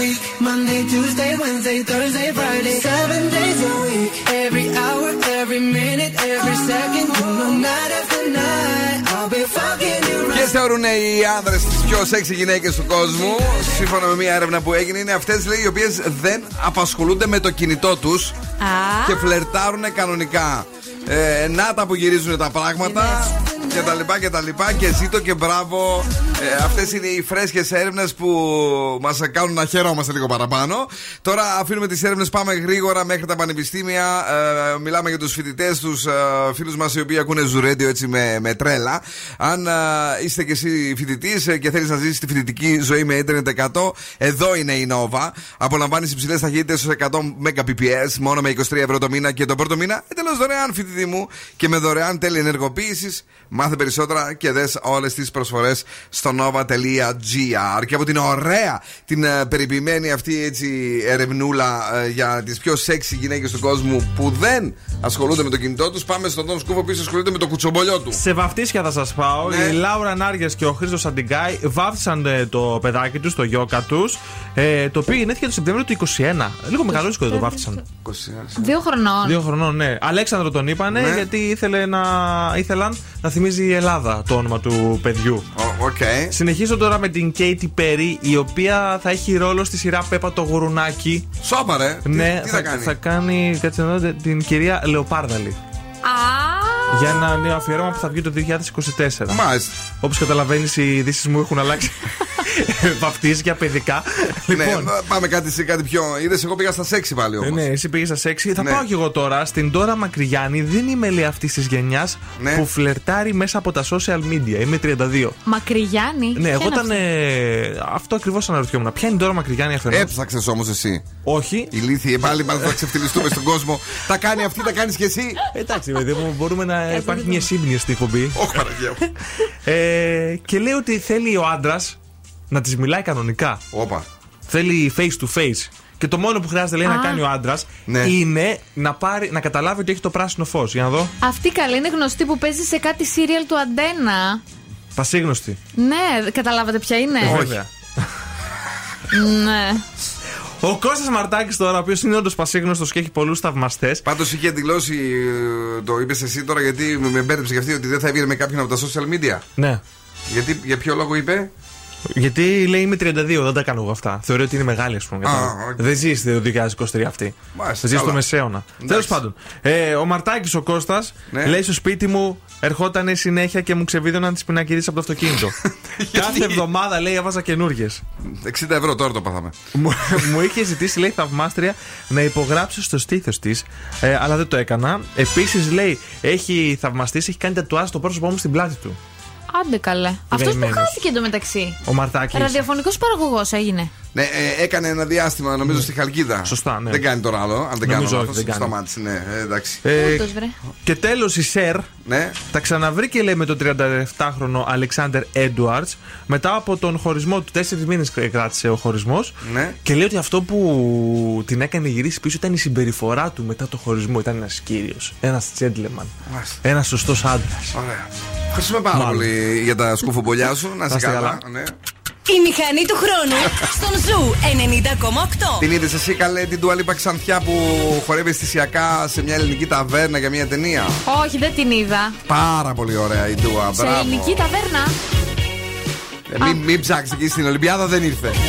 week. Monday, Tuesday, Wednesday, Thursday, Friday, seven days a week. Every hour, every minute, every second, you know, night after night, I'll be fucking you right. Ποιε θεωρούν οι άνδρες τις πιο σεξι γυναίκες του κόσμου, σύμφωνα με μια έρευνα που έγινε, είναι αυτές οι οποίες δεν απασχολούνται με το κινητό τους και φλερτάρουν κανονικά. Ε, να τα που γυρίζουν τα πράγματα και τα λοιπά και τα λοιπά και ζήτω και μπράβο. Ε, αυτές είναι οι φρέσκες έρευνες που μας κάνουν να χαιρόμαστε λίγο παραπάνω. Τώρα αφήνουμε τις έρευνες πάμε γρήγορα μέχρι τα πανεπιστήμια. Ε, μιλάμε για τους φοιτητές τους ε, φίλους μας οι οποίοι ακούνε ζουρέντιο έτσι με, με τρέλα. Αν ε, είστε και εσύ φοιτητής ε, και θέλεις να ζήσεις τη φοιτητική ζωή με ίντερνετ 100 εδώ είναι η Nova. Απολαμβάνεις υψηλές ταχύτητες στους 100 Mbps μόνο με 23 ευρώ το μήνα και τον πρώτο μήνα εντελώς δωρεάν φοιτητή μου και με δωρεάν τέλη ενεργοποίησης. Μάθε περισσότερα και δες όλες τις προσφορές στο nova.gr. Και από την ωραία, την ε, περιποιημένη αυτή έτσι ερευνούλα ε, για τις πιο σεξι γυναίκες του κόσμου που δεν ασχολούνται με το κινητό τους, πάμε στον Τον Σκούφο που ασχολείται με το κουτσομπολιό του. Σε βαφτίσια θα σας πάω. Ναι. Η Λάουρα Νάρια και ο Χρήστος Αντιγκάη βάφτισαν ε, το παιδάκι τους, το γιόκα τους, ε, το οποίο γεννήθηκε το Σεπτέμβριο του 21. Λίγο μεγαλούτσικο δεν το βάφτισαν. Δύο χρονών. Δύο χρονών, ναι. Αλέξανδρο τον είπανε Ναι. γιατί ήθελε να, ήθελαν να θυμίζει η Ελλάδα το όνομα του παιδιού. Okay. Συνεχίζω τώρα με την Katy Perry, η οποία θα έχει ρόλο στη σειρά Πέπα το Γουρουνάκι. Σόπα, ρε. Ναι, Τι- τι θα κάνει; Θα κάνει κάτσε να δω, την κυρία Λεοπάρδαλη. Α, Για ένα νέο αφιέρωμα που θα βγει το 2024. Μάλιστα. Όπως καταλαβαίνεις, οι ειδήσεις μου έχουν αλλάξει. [laughs] Βαφτίζια παιδικά. Ναι, Λοιπόν, πάμε κάτι, σε κάτι πιο. Είδες, εγώ πήγα στα σεξι πάλι όμως. ε, ναι, εσύ πήγες στα σεξι. Θα Ναι. πάω κι εγώ τώρα στην Τώρα Μακριγιάννη. Δεν είμαι λέει αυτής της γενιάς Ναι. που φλερτάρει μέσα από τα social media. Είμαι 32. Μακριγιάννη. Ναι, εγώ Ποια είναι ήταν. αυτή; ε, αυτό ακριβώς αναρωτιόμουν. Ποια είναι η Τώρα Μακριγιάννη αφενός; Έψαξες όμως εσύ. Όχι. Ηλίθιε, πάλι πάλι θα ξεφτυλιστούμε στον κόσμο. [laughs] Τα κάνει αυτή, τα κάνεις και εσύ. Εντάξει, παιδί μου, μπορούμε να υπάρχει μια σύμπνοια στην εκπομπή. Όχι, Παναγία μου. Ε, και λέει ότι θέλει ο άντρας να της μιλάει κανονικά. Όπα. Θέλει face to face. Και το μόνο που χρειάζεται λέει, να Α. κάνει ο άντρας Ναι. είναι να, πάρει, να καταλάβει ότι έχει το πράσινο φως. Για να δω. Αυτή καλή είναι γνωστή που παίζει σε κάτι σύριαλ του Αντένα. Πασίγνωστη. Ναι, καταλάβατε ποια είναι. Ε, Βέβαια. Ναι. Ο Κώστας Μαρτάκης τώρα, ο οποίος είναι όντως πασίγνωστος και έχει πολλούς θαυμαστές. Πάντως είχε δηλώσει, ε, το είπες εσύ τώρα γιατί με με μπέρδεψε και αυτή ότι δεν θα έβγαινε με κάποιον από τα social media. Ναι. Γιατί, για ποιο λόγο είπε; Γιατί λέει είμαι 32, δεν τα κάνω εγώ αυτά. Θεωρεί ότι είναι μεγάλη, ας πούμε. Α, κατάλαβα. οκ. Δεν ζει το 2023 αυτή. Μάλιστα, Ζει στο καλά. μεσαίωνα. Εντάξει. Τέλος πάντων, ε, ο Μαρτάκης ο Κώστας Ναι. λέει στο σπίτι μου ερχόταν συνέχεια και μου ξεβίδωναν τις πινακίδες από το αυτοκίνητο. [laughs] Κάθε εβδομάδα λέει έβαζα καινούριε. 60 ευρώ τώρα το πάθαμε. μου, [laughs] μου είχε ζητήσει, λέει, θαυμάστρια να υπογράψω στο στήθος της, ε, αλλά δεν το έκανα. Επίσης, λέει, έχει θαυμαστή, έχει κάνει τατουάζ στο πρόσωπό μου στην πλάτη του. Άντε καλέ. Αυτός που Γαϊμένος. χάθηκε εντωμεταξύ. Ο Μαρτάκης. Ραδιοφωνικός παραγωγός έγινε. Ναι, ε, έκανε ένα διάστημα νομίζω στη Χαλκίδα. Σωστά, ναι. Δεν κάνει τώρα άλλο. Αν δεν κάνω Νομίζω όχι, λάθος, δεν κάνει. Σταμάτησε, ναι, ε, εντάξει. Ε, Ούτως, βρε. και τέλος η Cher Ναι. τα ξαναβρήκε λέει με τον 37χρονο Αλεξάνδερ Έντουαρντς μετά από τον χωρισμό του. Τέσσερις μήνες κράτησε ο χωρισμός. Ναι. Και λέει ότι αυτό που την έκανε γυρίσει πίσω ήταν η συμπεριφορά του μετά το χωρισμό. Ήταν ένας κύριος, ένας gentleman, Μάλιστα. ένας σωστός άντρας. Ωραία. Ευχαριστούμε πάρα Μάλλον. πολύ για τα σκουφομπολιά σου. Να είσαι είστε καλά. καλά. Ναι. Η μηχανή του χρόνου στον Zoo 90,8. Την είδες εσύ καλέ την Dua Lipa ξανθιά που χορεύει αισθησιακά σε μια ελληνική ταβέρνα για μια ταινία; Όχι, δεν την είδα. Πάρα πολύ ωραία η Ντουα. Σε Μπράβο. ελληνική ταβέρνα; Ε, μην, μην ψάξεις εκεί στην Ολυμπιάδα, δεν ήρθε. [laughs]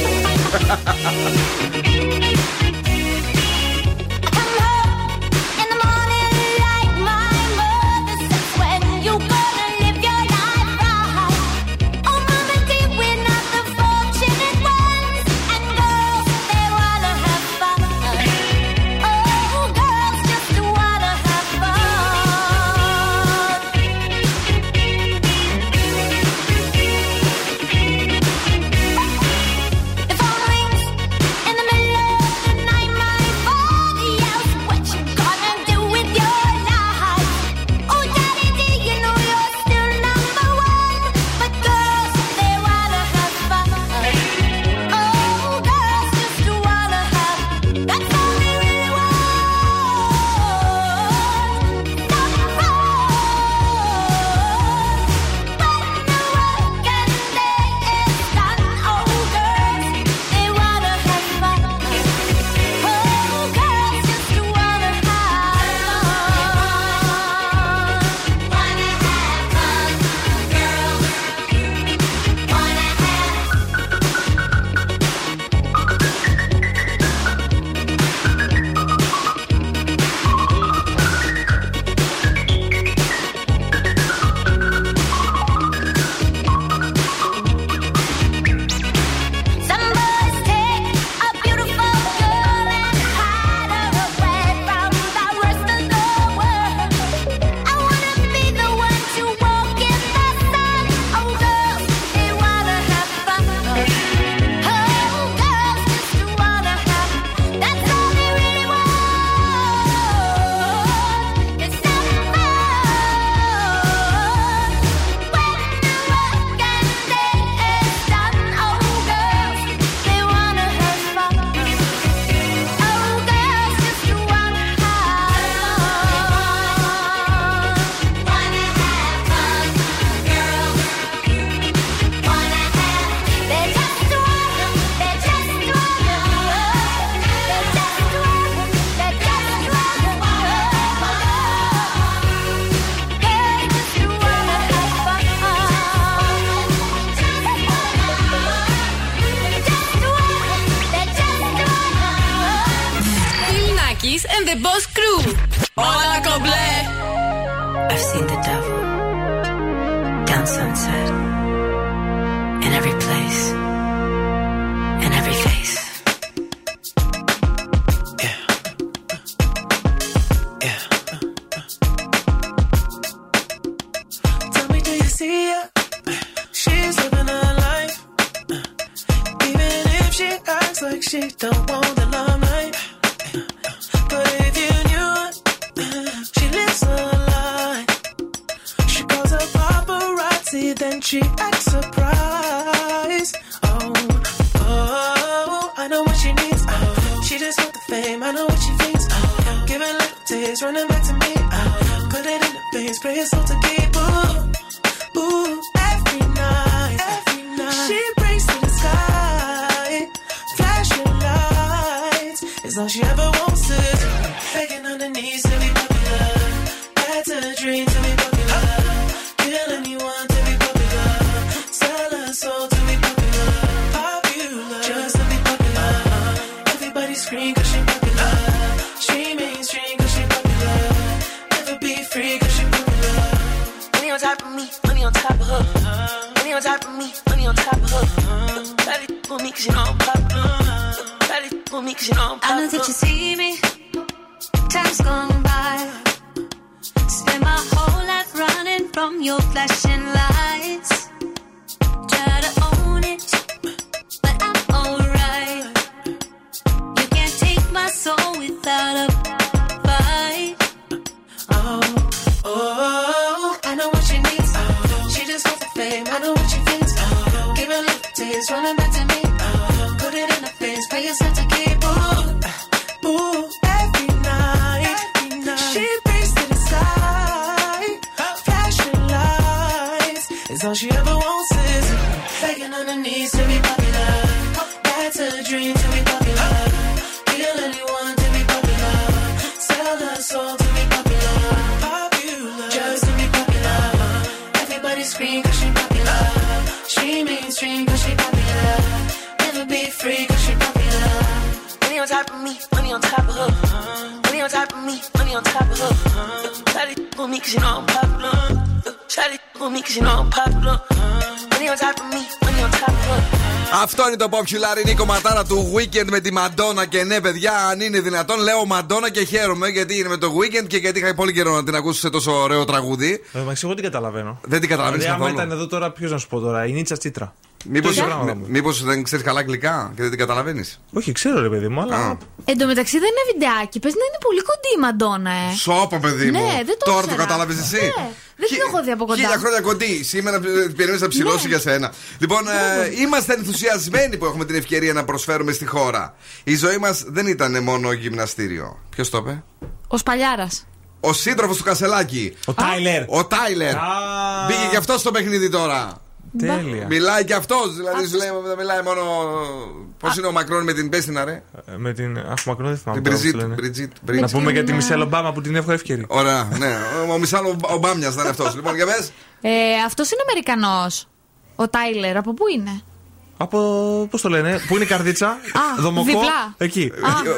το popular είναι η κομματάρα του weekend με τη Μαντόνα. Και ναι, παιδιά, αν είναι δυνατόν, λέω Μαντόνα και χαίρομαι γιατί είναι με το weekend και γιατί είχα πολύ καιρό να την ακούσω σε τόσο ωραίο τραγούδι. Ε, Μα εγώ την καταλαβαίνω. Δεν την καταλαβαίνεις δηλαδή, άμα καθόλου. ήταν εδώ τώρα, ποιος να σου πω τώρα, η Νίτσα Τσίτρα. Μήπω Τόσα πράγματα μου. μήπως δεν ξέρεις καλά αγγλικά και δεν την καταλαβαίνεις; Όχι, ξέρω ρε παιδί μου, αλλά. Εν τω μεταξύ δεν είναι βιντεάκι. Πες να είναι πολύ κοντή η Μαντόνα, ε. Σώπα, παιδί μου. Ναι, δεν το Τώρα το ήξερα. κατάλαβες εσύ. Ναι, δεν την έχω δει από κοντά. Χίλια χρόνια κοντή. Σήμερα περιμένει να ψηλώσει Ναι. για σένα. Λοιπόν, ε, είμαστε ενθουσιασμένοι που έχουμε την ευκαιρία να προσφέρουμε στη χώρα. Η ζωή μας δεν ήταν μόνο γυμναστήριο. Ποιος το είπε; Ο Σπαλιάρα. Ο σύντροφος του Κασελάκη. Ο Τάιλερ. Ο Τάιλερ. Μπήκε και αυτός στο παιχνίδι τώρα. Τέλεια. Μιλάει και αυτός. Δηλαδή, σου λέει, δεν μιλάει μόνο. Πώς είναι ο Μακρόν με την Πέστηνα, ρε. Ε, Με την. Αχ, μακρόν δεν θυμάμαι. Την τώρα πώς Μπριζίτ. λένε. Μπριζίτ, Να Μπριζίτ. πούμε για τη Μισελ Ομπάμα που την εύχομαι εύκαιρη. Ωραία, ναι. Ο Μισάλ Ομπάμιας ήταν αυτός. Λοιπόν, για πες. Ε, αυτός είναι Αμερικανός. Ο Τάιλερ, από πού είναι; Από. Πώς το λένε, Πού είναι η καρδίτσα, Α, Δομοκό. διπλά. Εκεί.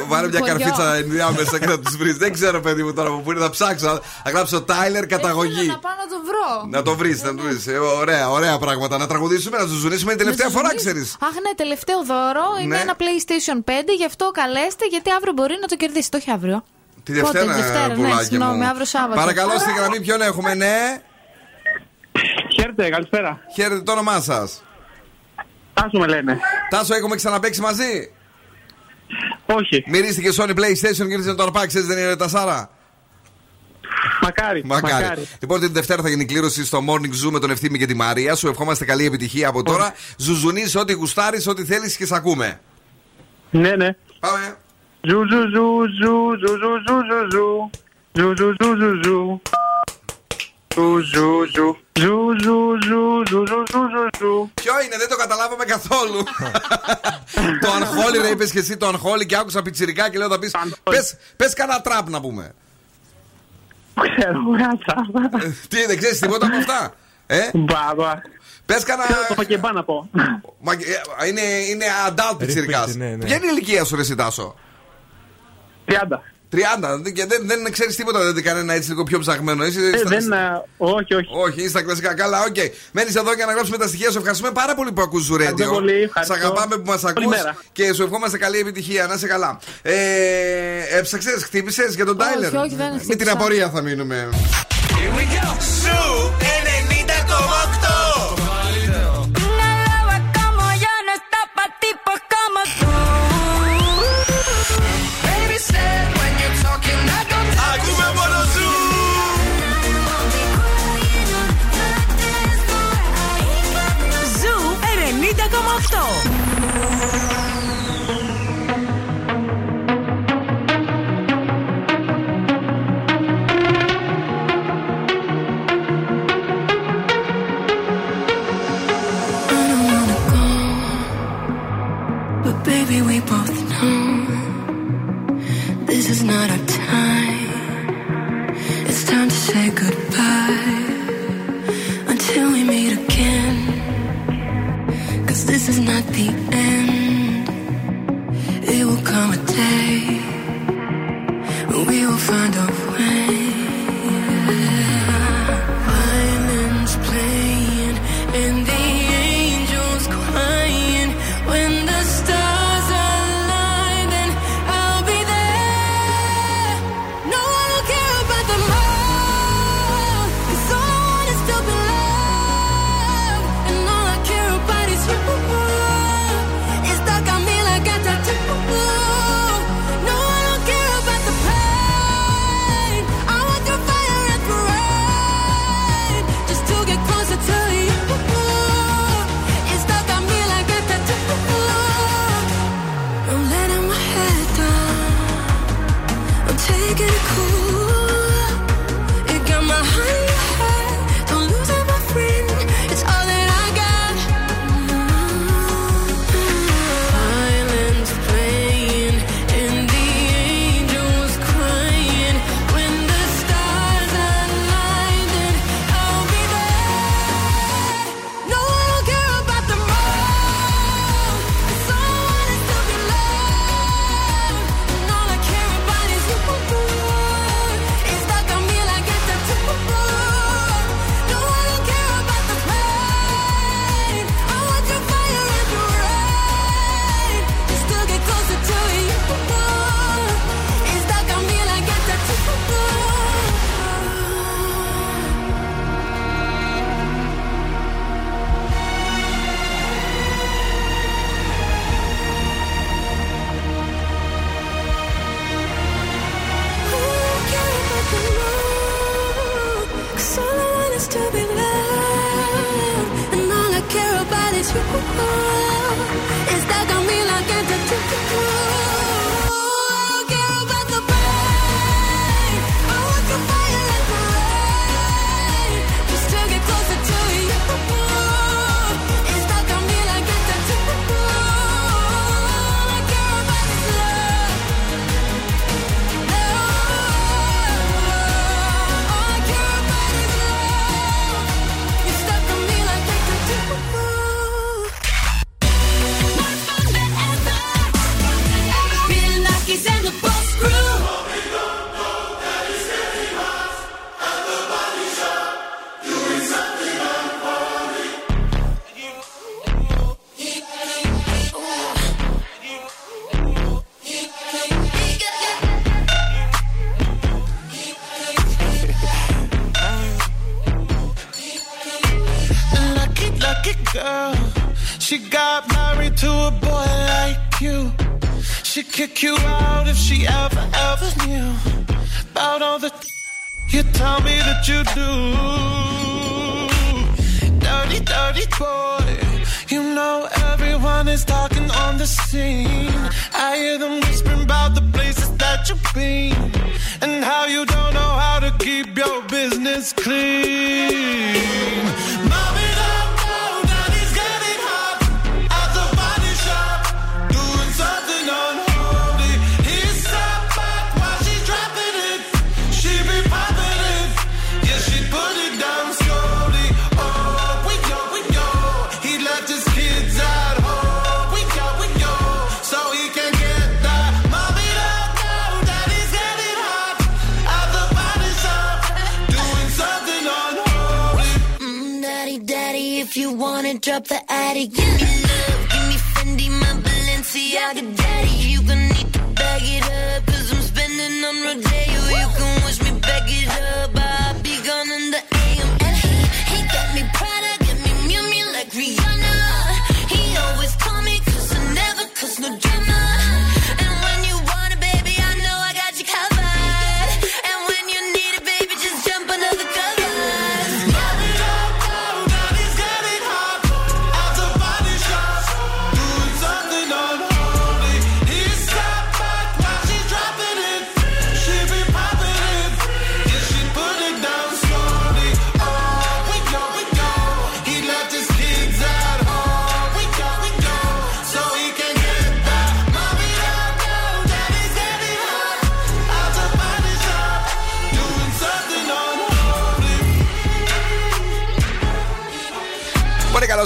Βάλε μια χωριό. καρφίτσα ενδιάμεσα και να τους βρεις. Δεν ξέρω, παιδί μου τώρα που είναι. Θα ψάξω. Θα γράψω Τάιλερ καταγωγή. Θέλω να πάω να το βρω. Να το βρεις, να το βρεις. Ωραία, ωραία πράγματα. Να τραγουδήσουμε, να τους ζουνίσουμε την τελευταία Να φορά, ζουνίσω. ξέρεις. Αχ, ναι, τελευταίο δώρο είναι Ναι. ένα PlayStation 5, γι' αυτό καλέστε, γιατί αύριο μπορεί να το κερδίσει. Το έχει αύριο. Τη Πότε, Δευτέρα, Δευτέρα, ναι, πουλάκι συγγνώμη, μου. αύριο Σάββατο. Παρακαλώ στη γραμμή, ποιον έχουμε, ναι. Χαίρετε, καλησπέρα. Χαίρετε το όνομά σας. Τάσο με λένε. Τάσο, έχουμε ξαναπέξει μαζί; Όχι. Μυρίστηκε Sony PlayStation και ήρθε να το αρπάξει, δεν είναι τα Σάρα. Μακάρι. Μακάρι. μακάρι. Λοιπόν, την Δευτέρα θα γίνει η κλήρωση στο Morning Zoo με τον Ευθύμη και τη Μαρία. Σου ευχόμαστε καλή επιτυχία από τώρα. Ζουζουνί, ό,τι γουστάρεις, ό,τι θέλεις και σε ακούμε. Ναι, ναι. Πάμε. Ζου, ζου, ζου, ζου, ζου, ζου, ζου, ζου, ζου. Ζου, ζου, ζου, ζου, ζου. Ζου, ζου, ζου. Ζου, ζου, ζου, ζου, ζου, ζου, ζου, ζου. Ποιο είναι, δεν το καταλάβαμε καθόλου. το αγχόλι, ρε, είπες και εσύ το αγχόλι και άκουσα πιτσιρικά και λέω θα πεις. Πες, πες κανένα τραπ να πούμε. Ξέρω, γάτσα. Τι, δεν ξέρεις τίποτα από αυτά. Ε; Μπαμπα. Πες κανένα. Ξέρω το πακεμπά να πω. Μα, ε, είναι, είναι adult πιτσιρικάς. ναι, ναι. Ποια είναι η ηλικία σου, ρε Σιτάσο; 30. 30 και δεν, δεν ξέρεις τίποτα, δεν κανένα έτσι λίγο πιο ψαγμένο. Είσαι Ε, στα- δεν, ε, όχι, όχι. Όχι, είσαι στα κλασικά. Καλά, οκ. Μένεις εδώ για να γράψουμε τα στοιχεία σου. Ευχαριστούμε πάρα πολύ που ακούς Radio. Ευχαριστώ πολύ, Σ' ευχαριστώ. αγαπάμε που μας ακούς Καλημέρα. και σου ευχόμαστε καλή επιτυχία. Να είσαι καλά. Ε, έψαξες, χτύπησες για τον Όχι, Τάιλερ; όχι, δεν Με την χτύπησα. απορία θα μείνουμε. Σου 90,8. We both know this is not our time. It's time to say goodbye until we meet again. Cause this is not the end. Ooh,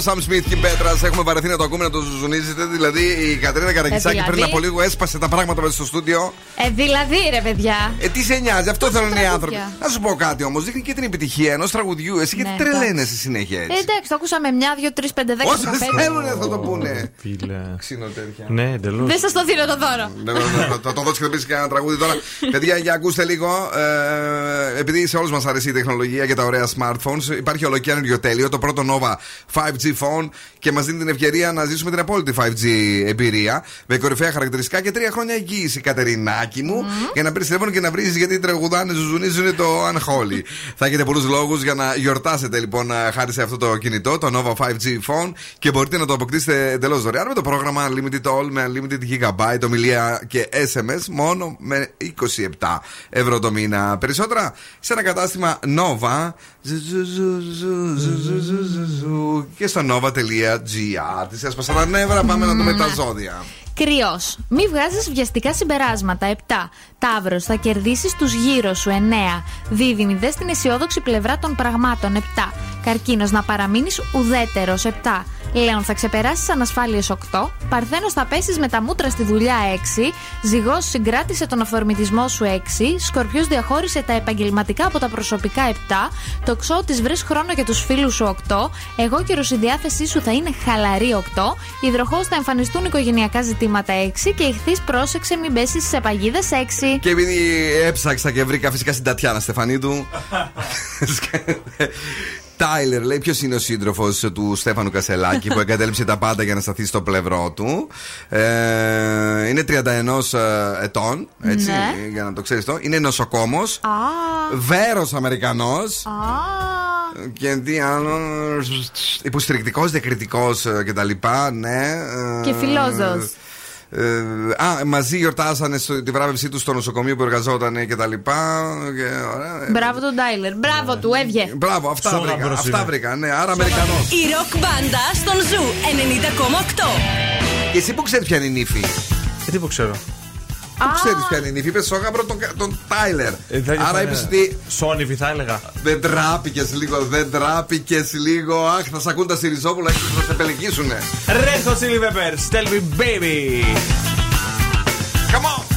Πολύ καλό Sam Smith και Πέτρας. Έχουμε βαρεθεί να το ακούμε να το ζουζουνίζετε. Δηλαδή η Κατρίνα Καραγκισάκη Ε, δηλαδή; πριν από λίγο έσπασε τα πράγματα μέσα στο στούντιο. Ε, δηλαδή ρε παιδιά. Ε, τι σε νοιάζει, αυτό θέλουν οι τραγούδια. άνθρωποι. Να σου πω κάτι όμως, δείχνει και την επιτυχία ενός τραγουδιού. Εσύ γιατί Ναι, τρελαίνεσαι συνέχεια Ε, έτσι. εντάξει, το ακούσαμε μια, δύο, τρεις, πέντε, δέκα. Όσε δεκαπέντε. θέλουν θα το πούνε. Φίλε. Ξύνο τέτοια. Ναι, εντελώς. Δεν σας το δίνω το δώρο. Ναι, ναι, ναι, Θα το δώσει και θα πεις και ένα τραγούδι τώρα. [laughs] Παιδιά, για ακούστε λίγο. ε, επειδή σε όλους μας αρέσει η τεχνολογία και τα ωραία smartphones, υπάρχει ολοκένουργιο τέλειο, το πρώτο Nova 5G phone και μας δίνει την ευκαιρία να ζήσουμε την απόλυτη 5G εμπειρία με κορυφαία χαρακτηριστικά και τρία χρόνια εγγύηση, Κατερινάκη μου, για να πεις τηλέφωνο και να βρεις γιατί τραγουδάνε, ζουζουνίζουν το Unholy. θα έχετε πολλούς λόγους για να γιορτάσετε λοιπόν ε, χάρη σε αυτό το κινητό, το Nova 5G phone και μπορείτε να το αποκτήσετε εντελώς δωρεάν με το πρόγραμμα Unlimited All με Unlimited Gigabyte, ομιλία και SMS μόνο με 27 ευρώ το μήνα. Περισσότερα σε ένα κατάστημα Nova και στο nova.gr Τη έσπασα τα νεύρα, πάμε να δούμε τα ζώδια. Κρυό. Μη βγάζει βιαστικά συμπεράσματα. 7. Ταύρο. Θα κερδίσει του γύρω σου. 9. Δίδυμη. Δε στην αισιόδοξη πλευρά των πραγμάτων. 7. Καρκίνο. Να παραμείνει ουδέτερο. 7. Λέων. Θα ξεπεράσεις ανασφάλειες 8. Παρθένος. Θα πέσεις με τα μούτρα στη δουλειά 6. Ζυγός. Συγκράτησε τον αυθορμητισμό σου 6. Σκορπιός. Διαχώρισε τα επαγγελματικά από τα προσωπικά 7. Το ξώτη. Βρει χρόνο για τους φίλους σου 8. Εγώ καιρο η διάθεσή σου θα είναι χαλαρή 8. Υδροχός. Θα εμφανιστούν οικογενειακά ζητήματα 6. Και ηχθείς. Πρόσεξε μην πέσεις σε παγίδες 6. Και επειδή έψαξα και βρήκα φυσικά στην Τατιάνα Στεφανίδου. [laughs] [laughs] Τάιλερ, λέει ποιος είναι ο σύντροφος του Στέφανου Κασελάκη που εγκατέλειψε τα πάντα για να σταθεί στο πλευρό του. Ε, είναι 31 ε, ετών, έτσι, ναι. για να το ξέρεις το. Είναι νοσοκόμος. Βέρος Αμερικανός. Και τι άλλο. Υποστηρικτικό, διακριτικός ε, κτλ. Ναι. Και φιλόζο. Ε, α, μαζί γιορτάσανε στο, τη βράβευσή τους στο νοσοκομείο που εργαζόταν και τα λοιπά. Και, ωραία, ε. Μπράβο τον Τάιλερ. Μπράβο ναι. του, έβγε. Μπράβο, αυτά βρήκα. Αυτά βρήκα, ναι, άρα Αμερικανός. Η ροκ μπάντα στον Zoo 90,8. Και εσύ που ξέρεις ποια είναι η νύφη. Ε, τι που ξέρω. Δεν ξέρεις ποια είναι η νύφη. Είπες στο γάμπρο τον Τάιλερ. Ε, Άρα είπες ε, ότι. Σόνιφη θα έλεγα. Δεν ντράπηκες λίγο, δεν ντράπηκες λίγο. Αχ, θα σ' ακούν τα Σιριζόπουλα και θα σε πελεγγίσουνε. Red Hot Chili Peppers, tell me baby. Come on.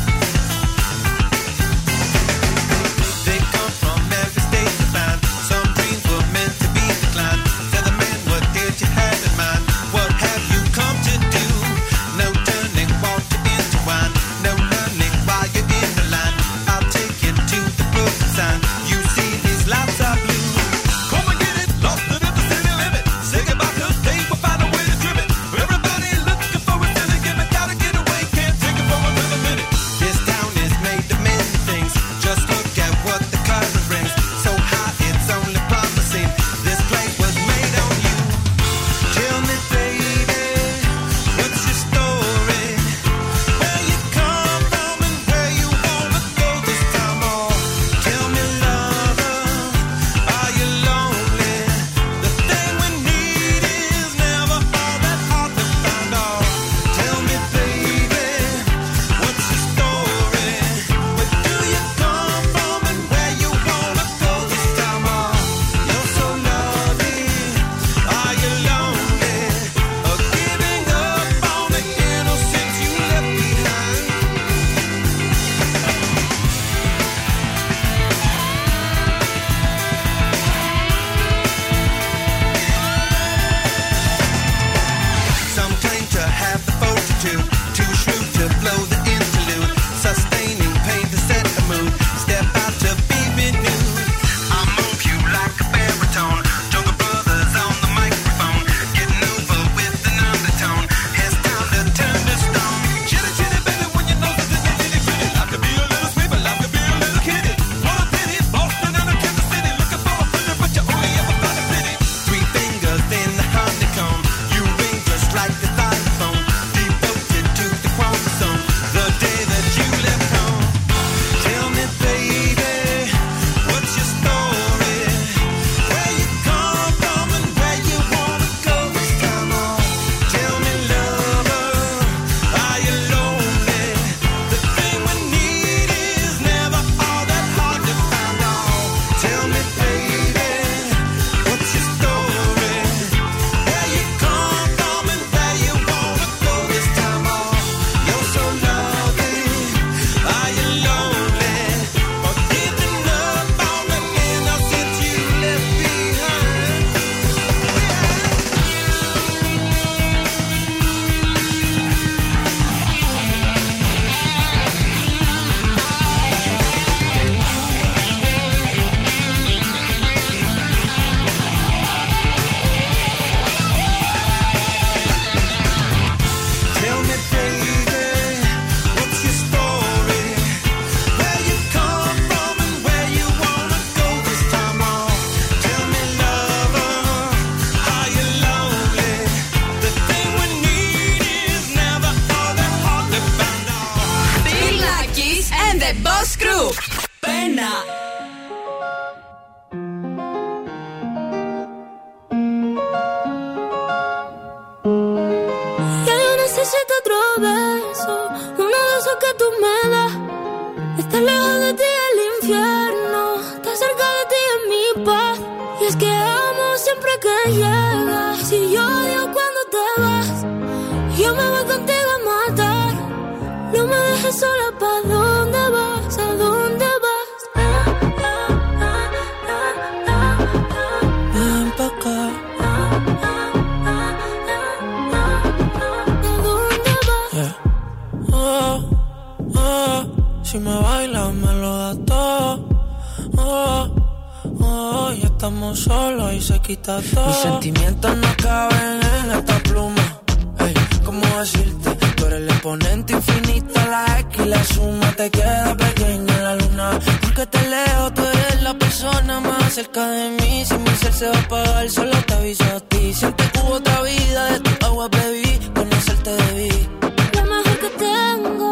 solo y se quita todo. Mis sentimientos no caben en esta pluma. Ey, ¿cómo decirte? Tú eres el exponente infinito, la X la suma te queda pequeña en la luna. Porque te leo, tú eres la persona más cerca de mí. Si mi ser se va a apagar, solo te aviso a ti. Siente que hubo otra vida, de tu agua bebí, conocerte debí. Lo mejor que tengo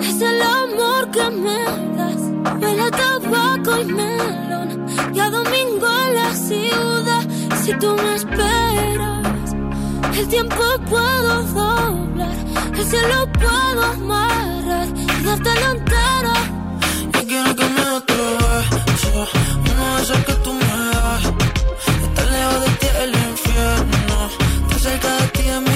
es el amor que me Huele a tabaco y melón. Y a domingo en la ciudad. Si tú me esperas, el tiempo puedo doblar. El cielo puedo amarrar y dártelo entero. Yo quiero que me otro beso, uno de esos que tú me das. Estar lejos de ti el infierno, estar cerca de ti es mi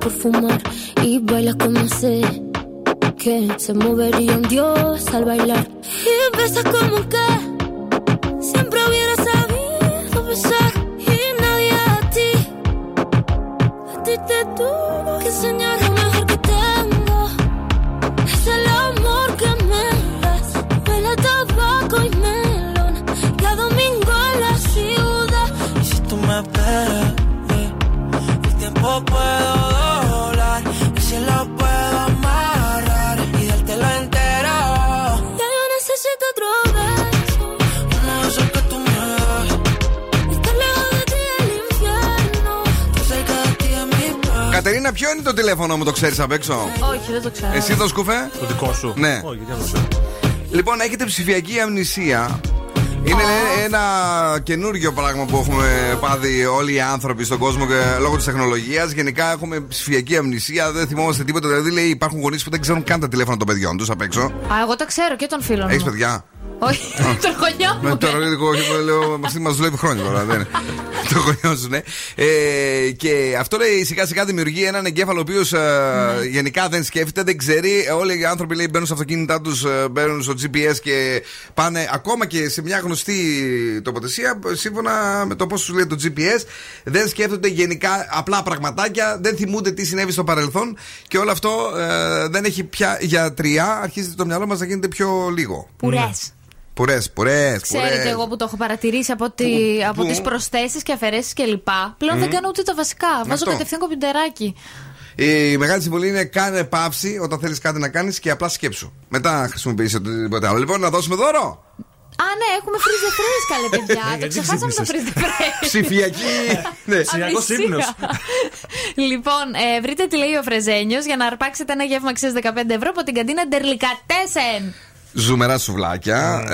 por fumar. Y bailas como sé que se movería un dios al bailar. Y besas como que siempre hubiera sabido besar. Y nadie a ti, a ti te tuvo que enseñar el tiempo puedo doblar, el cielo puedo amarrar y dártelo entero. Ya yo necesito otro beso. Uno de esos que tú me das, Estar lejos de ti el infierno. estar cerca de ti es mi paz. Κατερίνα, ποιο είναι το τηλέφωνο μου, το ξέρει απ' έξω. Όχι, δεν το ξέρω. Εσύ το σκουφέ. Το δικό σου. Ναι. Όχι, γιατί να το ξέρω. Λοιπόν, έχετε ψηφιακή αμνησία. Είναι λέ- ένα καινούργιο πράγμα που έχουμε πάθει όλοι οι άνθρωποι στον κόσμο και λόγω της τεχνολογίας. Γενικά έχουμε ψηφιακή αμνησία, δεν θυμόμαστε τίποτα. Δηλαδή, λέει, υπάρχουν γονείς που δεν ξέρουν καν τα τηλέφωνα των παιδιών τους απ' έξω. Α, εγώ τα ξέρω και των φίλων Έχεις μου. παιδιά; Όχι, τον γονιό Με μου. τώρα λίγο, λέω, αυτή μας δουλεύει χρόνια τώρα. Δεν είναι. [laughs] το γονιό σου, ναι. Ε, και αυτό λέει σιγά σιγά δημιουργεί έναν εγκέφαλο ο οποίος Ναι. γενικά δεν σκέφτεται, δεν ξέρει. Όλοι οι άνθρωποι λέει, μπαίνουν στα αυτοκίνητά τους, μπαίνουν στο GPS και πάνε ακόμα και σε μια γνωστή τοποθεσία σύμφωνα με το πώς τους λέει το GPS. Δεν σκέφτονται γενικά απλά πραγματάκια, δεν θυμούνται τι συνέβη στο παρελθόν και όλο αυτό ε, δεν έχει πια γιατριά. Αρχίζει το μυαλό μας να γίνεται πιο λίγο. Πουρές. Πουρές, πουρές. Ξέρετε, εγώ που το έχω παρατηρήσει από, τη, από πού; τις προσθέσεις και αφαιρέσεις κλπ. Πλέον δεν Μμμ. κάνω ούτε τα βασικά. Βάζω Αυτό. κατευθείαν κομπιουτεράκι. Η μεγάλη συμβολή είναι κάνε παύση όταν θέλεις κάτι να κάνεις και απλά σκέψου. Μετά χρησιμοποιήσει οτιδήποτε άλλο. Λοιπόν, να δώσουμε δώρο. Α, ναι, έχουμε freeze the phrase, καλέ [laughs] παιδιά. το Γιατί ξεχάσαμε το ξύπνησες; freeze the phrase. Ψηφιακή. [laughs] ναι, Ψηφιακός Αμνησία. ύπνος. [laughs] λοιπόν, ε, βρείτε τι λέει ο Φρεζένιος για να αρπάξετε ένα γεύμα αξία 15 ευρώ από την καντίνα Ντερλικατέσεν. Ζουμερά σουβλάκια.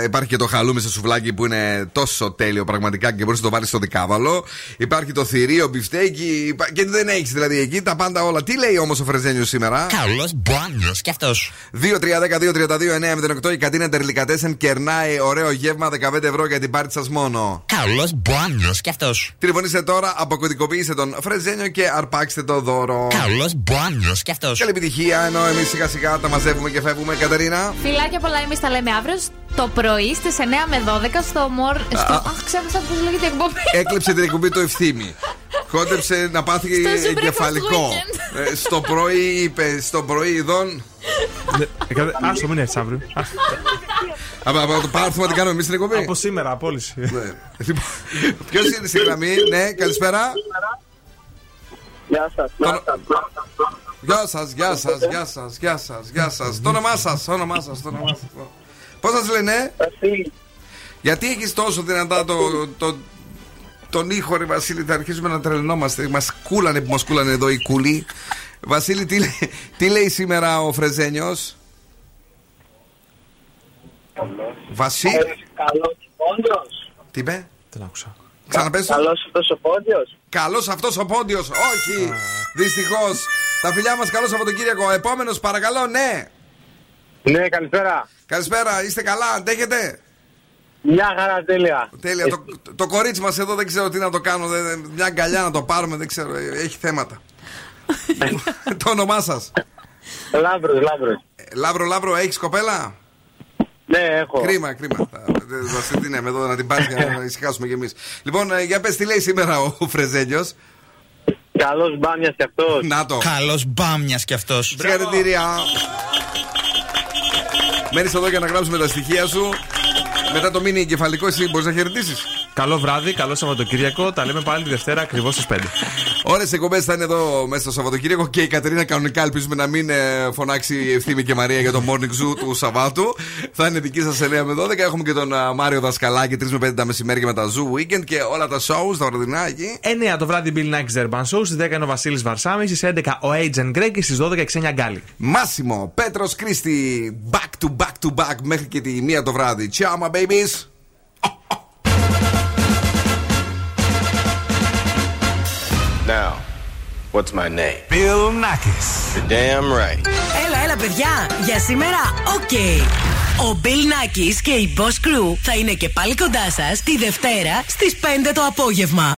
Ε, υπάρχει και το χαλούμι σε σουβλάκι που είναι τόσο τέλειο πραγματικά και μπορείς να το βάλεις στο δικάβαλο. Υπάρχει το θηρίο, μπιφτέκι. υπά- Και δεν έχεις δηλαδή εκεί τα πάντα όλα. Τι λέει όμως ο Φρεζένιος σήμερα; Καλός μπάνιος κι αυτός. 2-3-10-2-32-9-08 η κατίνα Ντερλικατέσεν κερνάει ωραίο γεύμα 15 ευρώ για την πάρτι σας μόνο. Καλός μπάνιος κι αυτός. Τηλεφωνήστε τώρα, αποκωδικοποιήστε τον Φρεζένιο και αρπάξτε το δώρο. Καλός μπάνιος κι αυτός. Καλή επιτυχία, ενώ εμείς σιγά σιγά τα μαζεύουμε και φεύγουμε, Κατερίνα. Φιλάκια πολλά, εμείς τα λέμε αύριο το πρωί στις 9 με 12 στο Μορ. Στο... Α. Αχ, ξέχασα πώς λέγεται η εκπομπή. Έκλεψε την εκπομπή το ευθύμη. Κόντεψε να πάθει Στο Super εγκεφαλικό. Breakfast Ε, στο πρωί είπε, στο πρωί ειδών. Άστο, μην έρθεις αύριο. Άστο. Από από το πάρθουμε τι κάνουμε εμείς στην εκπομπή. Από σήμερα, απόλυση. Ποιος είναι στη γραμμή, ναι, καλησπέρα. Γεια σας. Γεια σας, γεια σας, γεια σας, γεια σας, γεια σας. Το όνομά σας, το όνομά σας, το όνομά σας. Πώς σας λένε, Γιατί έχεις τόσο δυνατά το, το, τον ήχο, ρε Βασίλη, θα αρχίσουμε να τρελνόμαστε. Μας κούλανε που μας κούλανε εδώ οι κουλοί. Βασίλη, τι, λέει- τι λέει σήμερα ο Φρεζένιος; Βασίλη, Καλός πόντιος. τι είπε, Δεν άκουσα. ξαναπες το. Καλός αυτός ο πόντιος. Καλός αυτός ο πόντιος. Όχι, δυστυχώς. Τα φιλιά μας, καλό Σαββατοκύριακο. Επόμενος, παρακαλώ, ναι. Ναι, καλησπέρα. Καλησπέρα, είστε καλά, αντέχετε; Μια χαρά τέλεια. Τέλεια. Το, το κορίτσι μας εδώ δεν ξέρω τι να το κάνω. δεν- μια αγκαλιά να το πάρουμε, δεν ξέρω. ε, Έχει θέματα. [laughs] το όνομά σας; Λάμπρο, λάμπρο. Λάμπρο, Λάμπρο, έχεις κοπέλα; Ναι, έχω. Κρίμα, κρίμα. Θα- δεν- Θα σε την εδώ να την πάρεις για να [laughs] ησυχάσουμε κι εμείς. Λοιπόν, ε, για πες τι λέει σήμερα ο Φρεζένιο. Καλό μπάμια κι αυτός. Να το. Καλό μπάμια κι αυτός. Συγχαρητήρια. Μένεις εδώ για να γράψουμε τα στοιχεία σου. Μετά το μήνυ εγκεφαλικό, εσύ μπορείς να χαιρετήσεις. Καλό βράδυ, καλό Σαββατοκύριακο. Τα λέμε πάλι τη Δευτέρα ακριβώς στις 5. Ωρε εκπομπές θα είναι εδώ μέσα στο Σαββατοκύριακο και η Κατερίνα κανονικά ελπίζουμε να μην ε, φωνάξει η Ευθύμη και Μαρία για το morning zoo του Σαββάτου. Θα είναι δική σας 9 με 12. Έχουμε και τον α, Μάριο Δασκαλάκη 3 με 5 τα μεσημέρια με τα Zoo Weekend και όλα τα shows, τα βραδινά εκεί. 9 το βράδυ Bill Nack's Urban Show, στις 10 είναι ο Βασίλης Βαρσάμι, στις 11 ο Agent Greg και στις 12 η Ξένια Γκάλη. Μάσιμο, Πέτρος Κρίστη, back to back to back μέχρι και τη μία το βράδυ. Ciao, my babies. Now, what's my name? Bill Nakis. You're damn right. Έλα, έλα, παιδιά. Για σήμερα, οκ. Ο Bill Nakis και η Boss Crew θα είναι και πάλι κοντά σας τη Δευτέρα στις 5 το απόγευμα.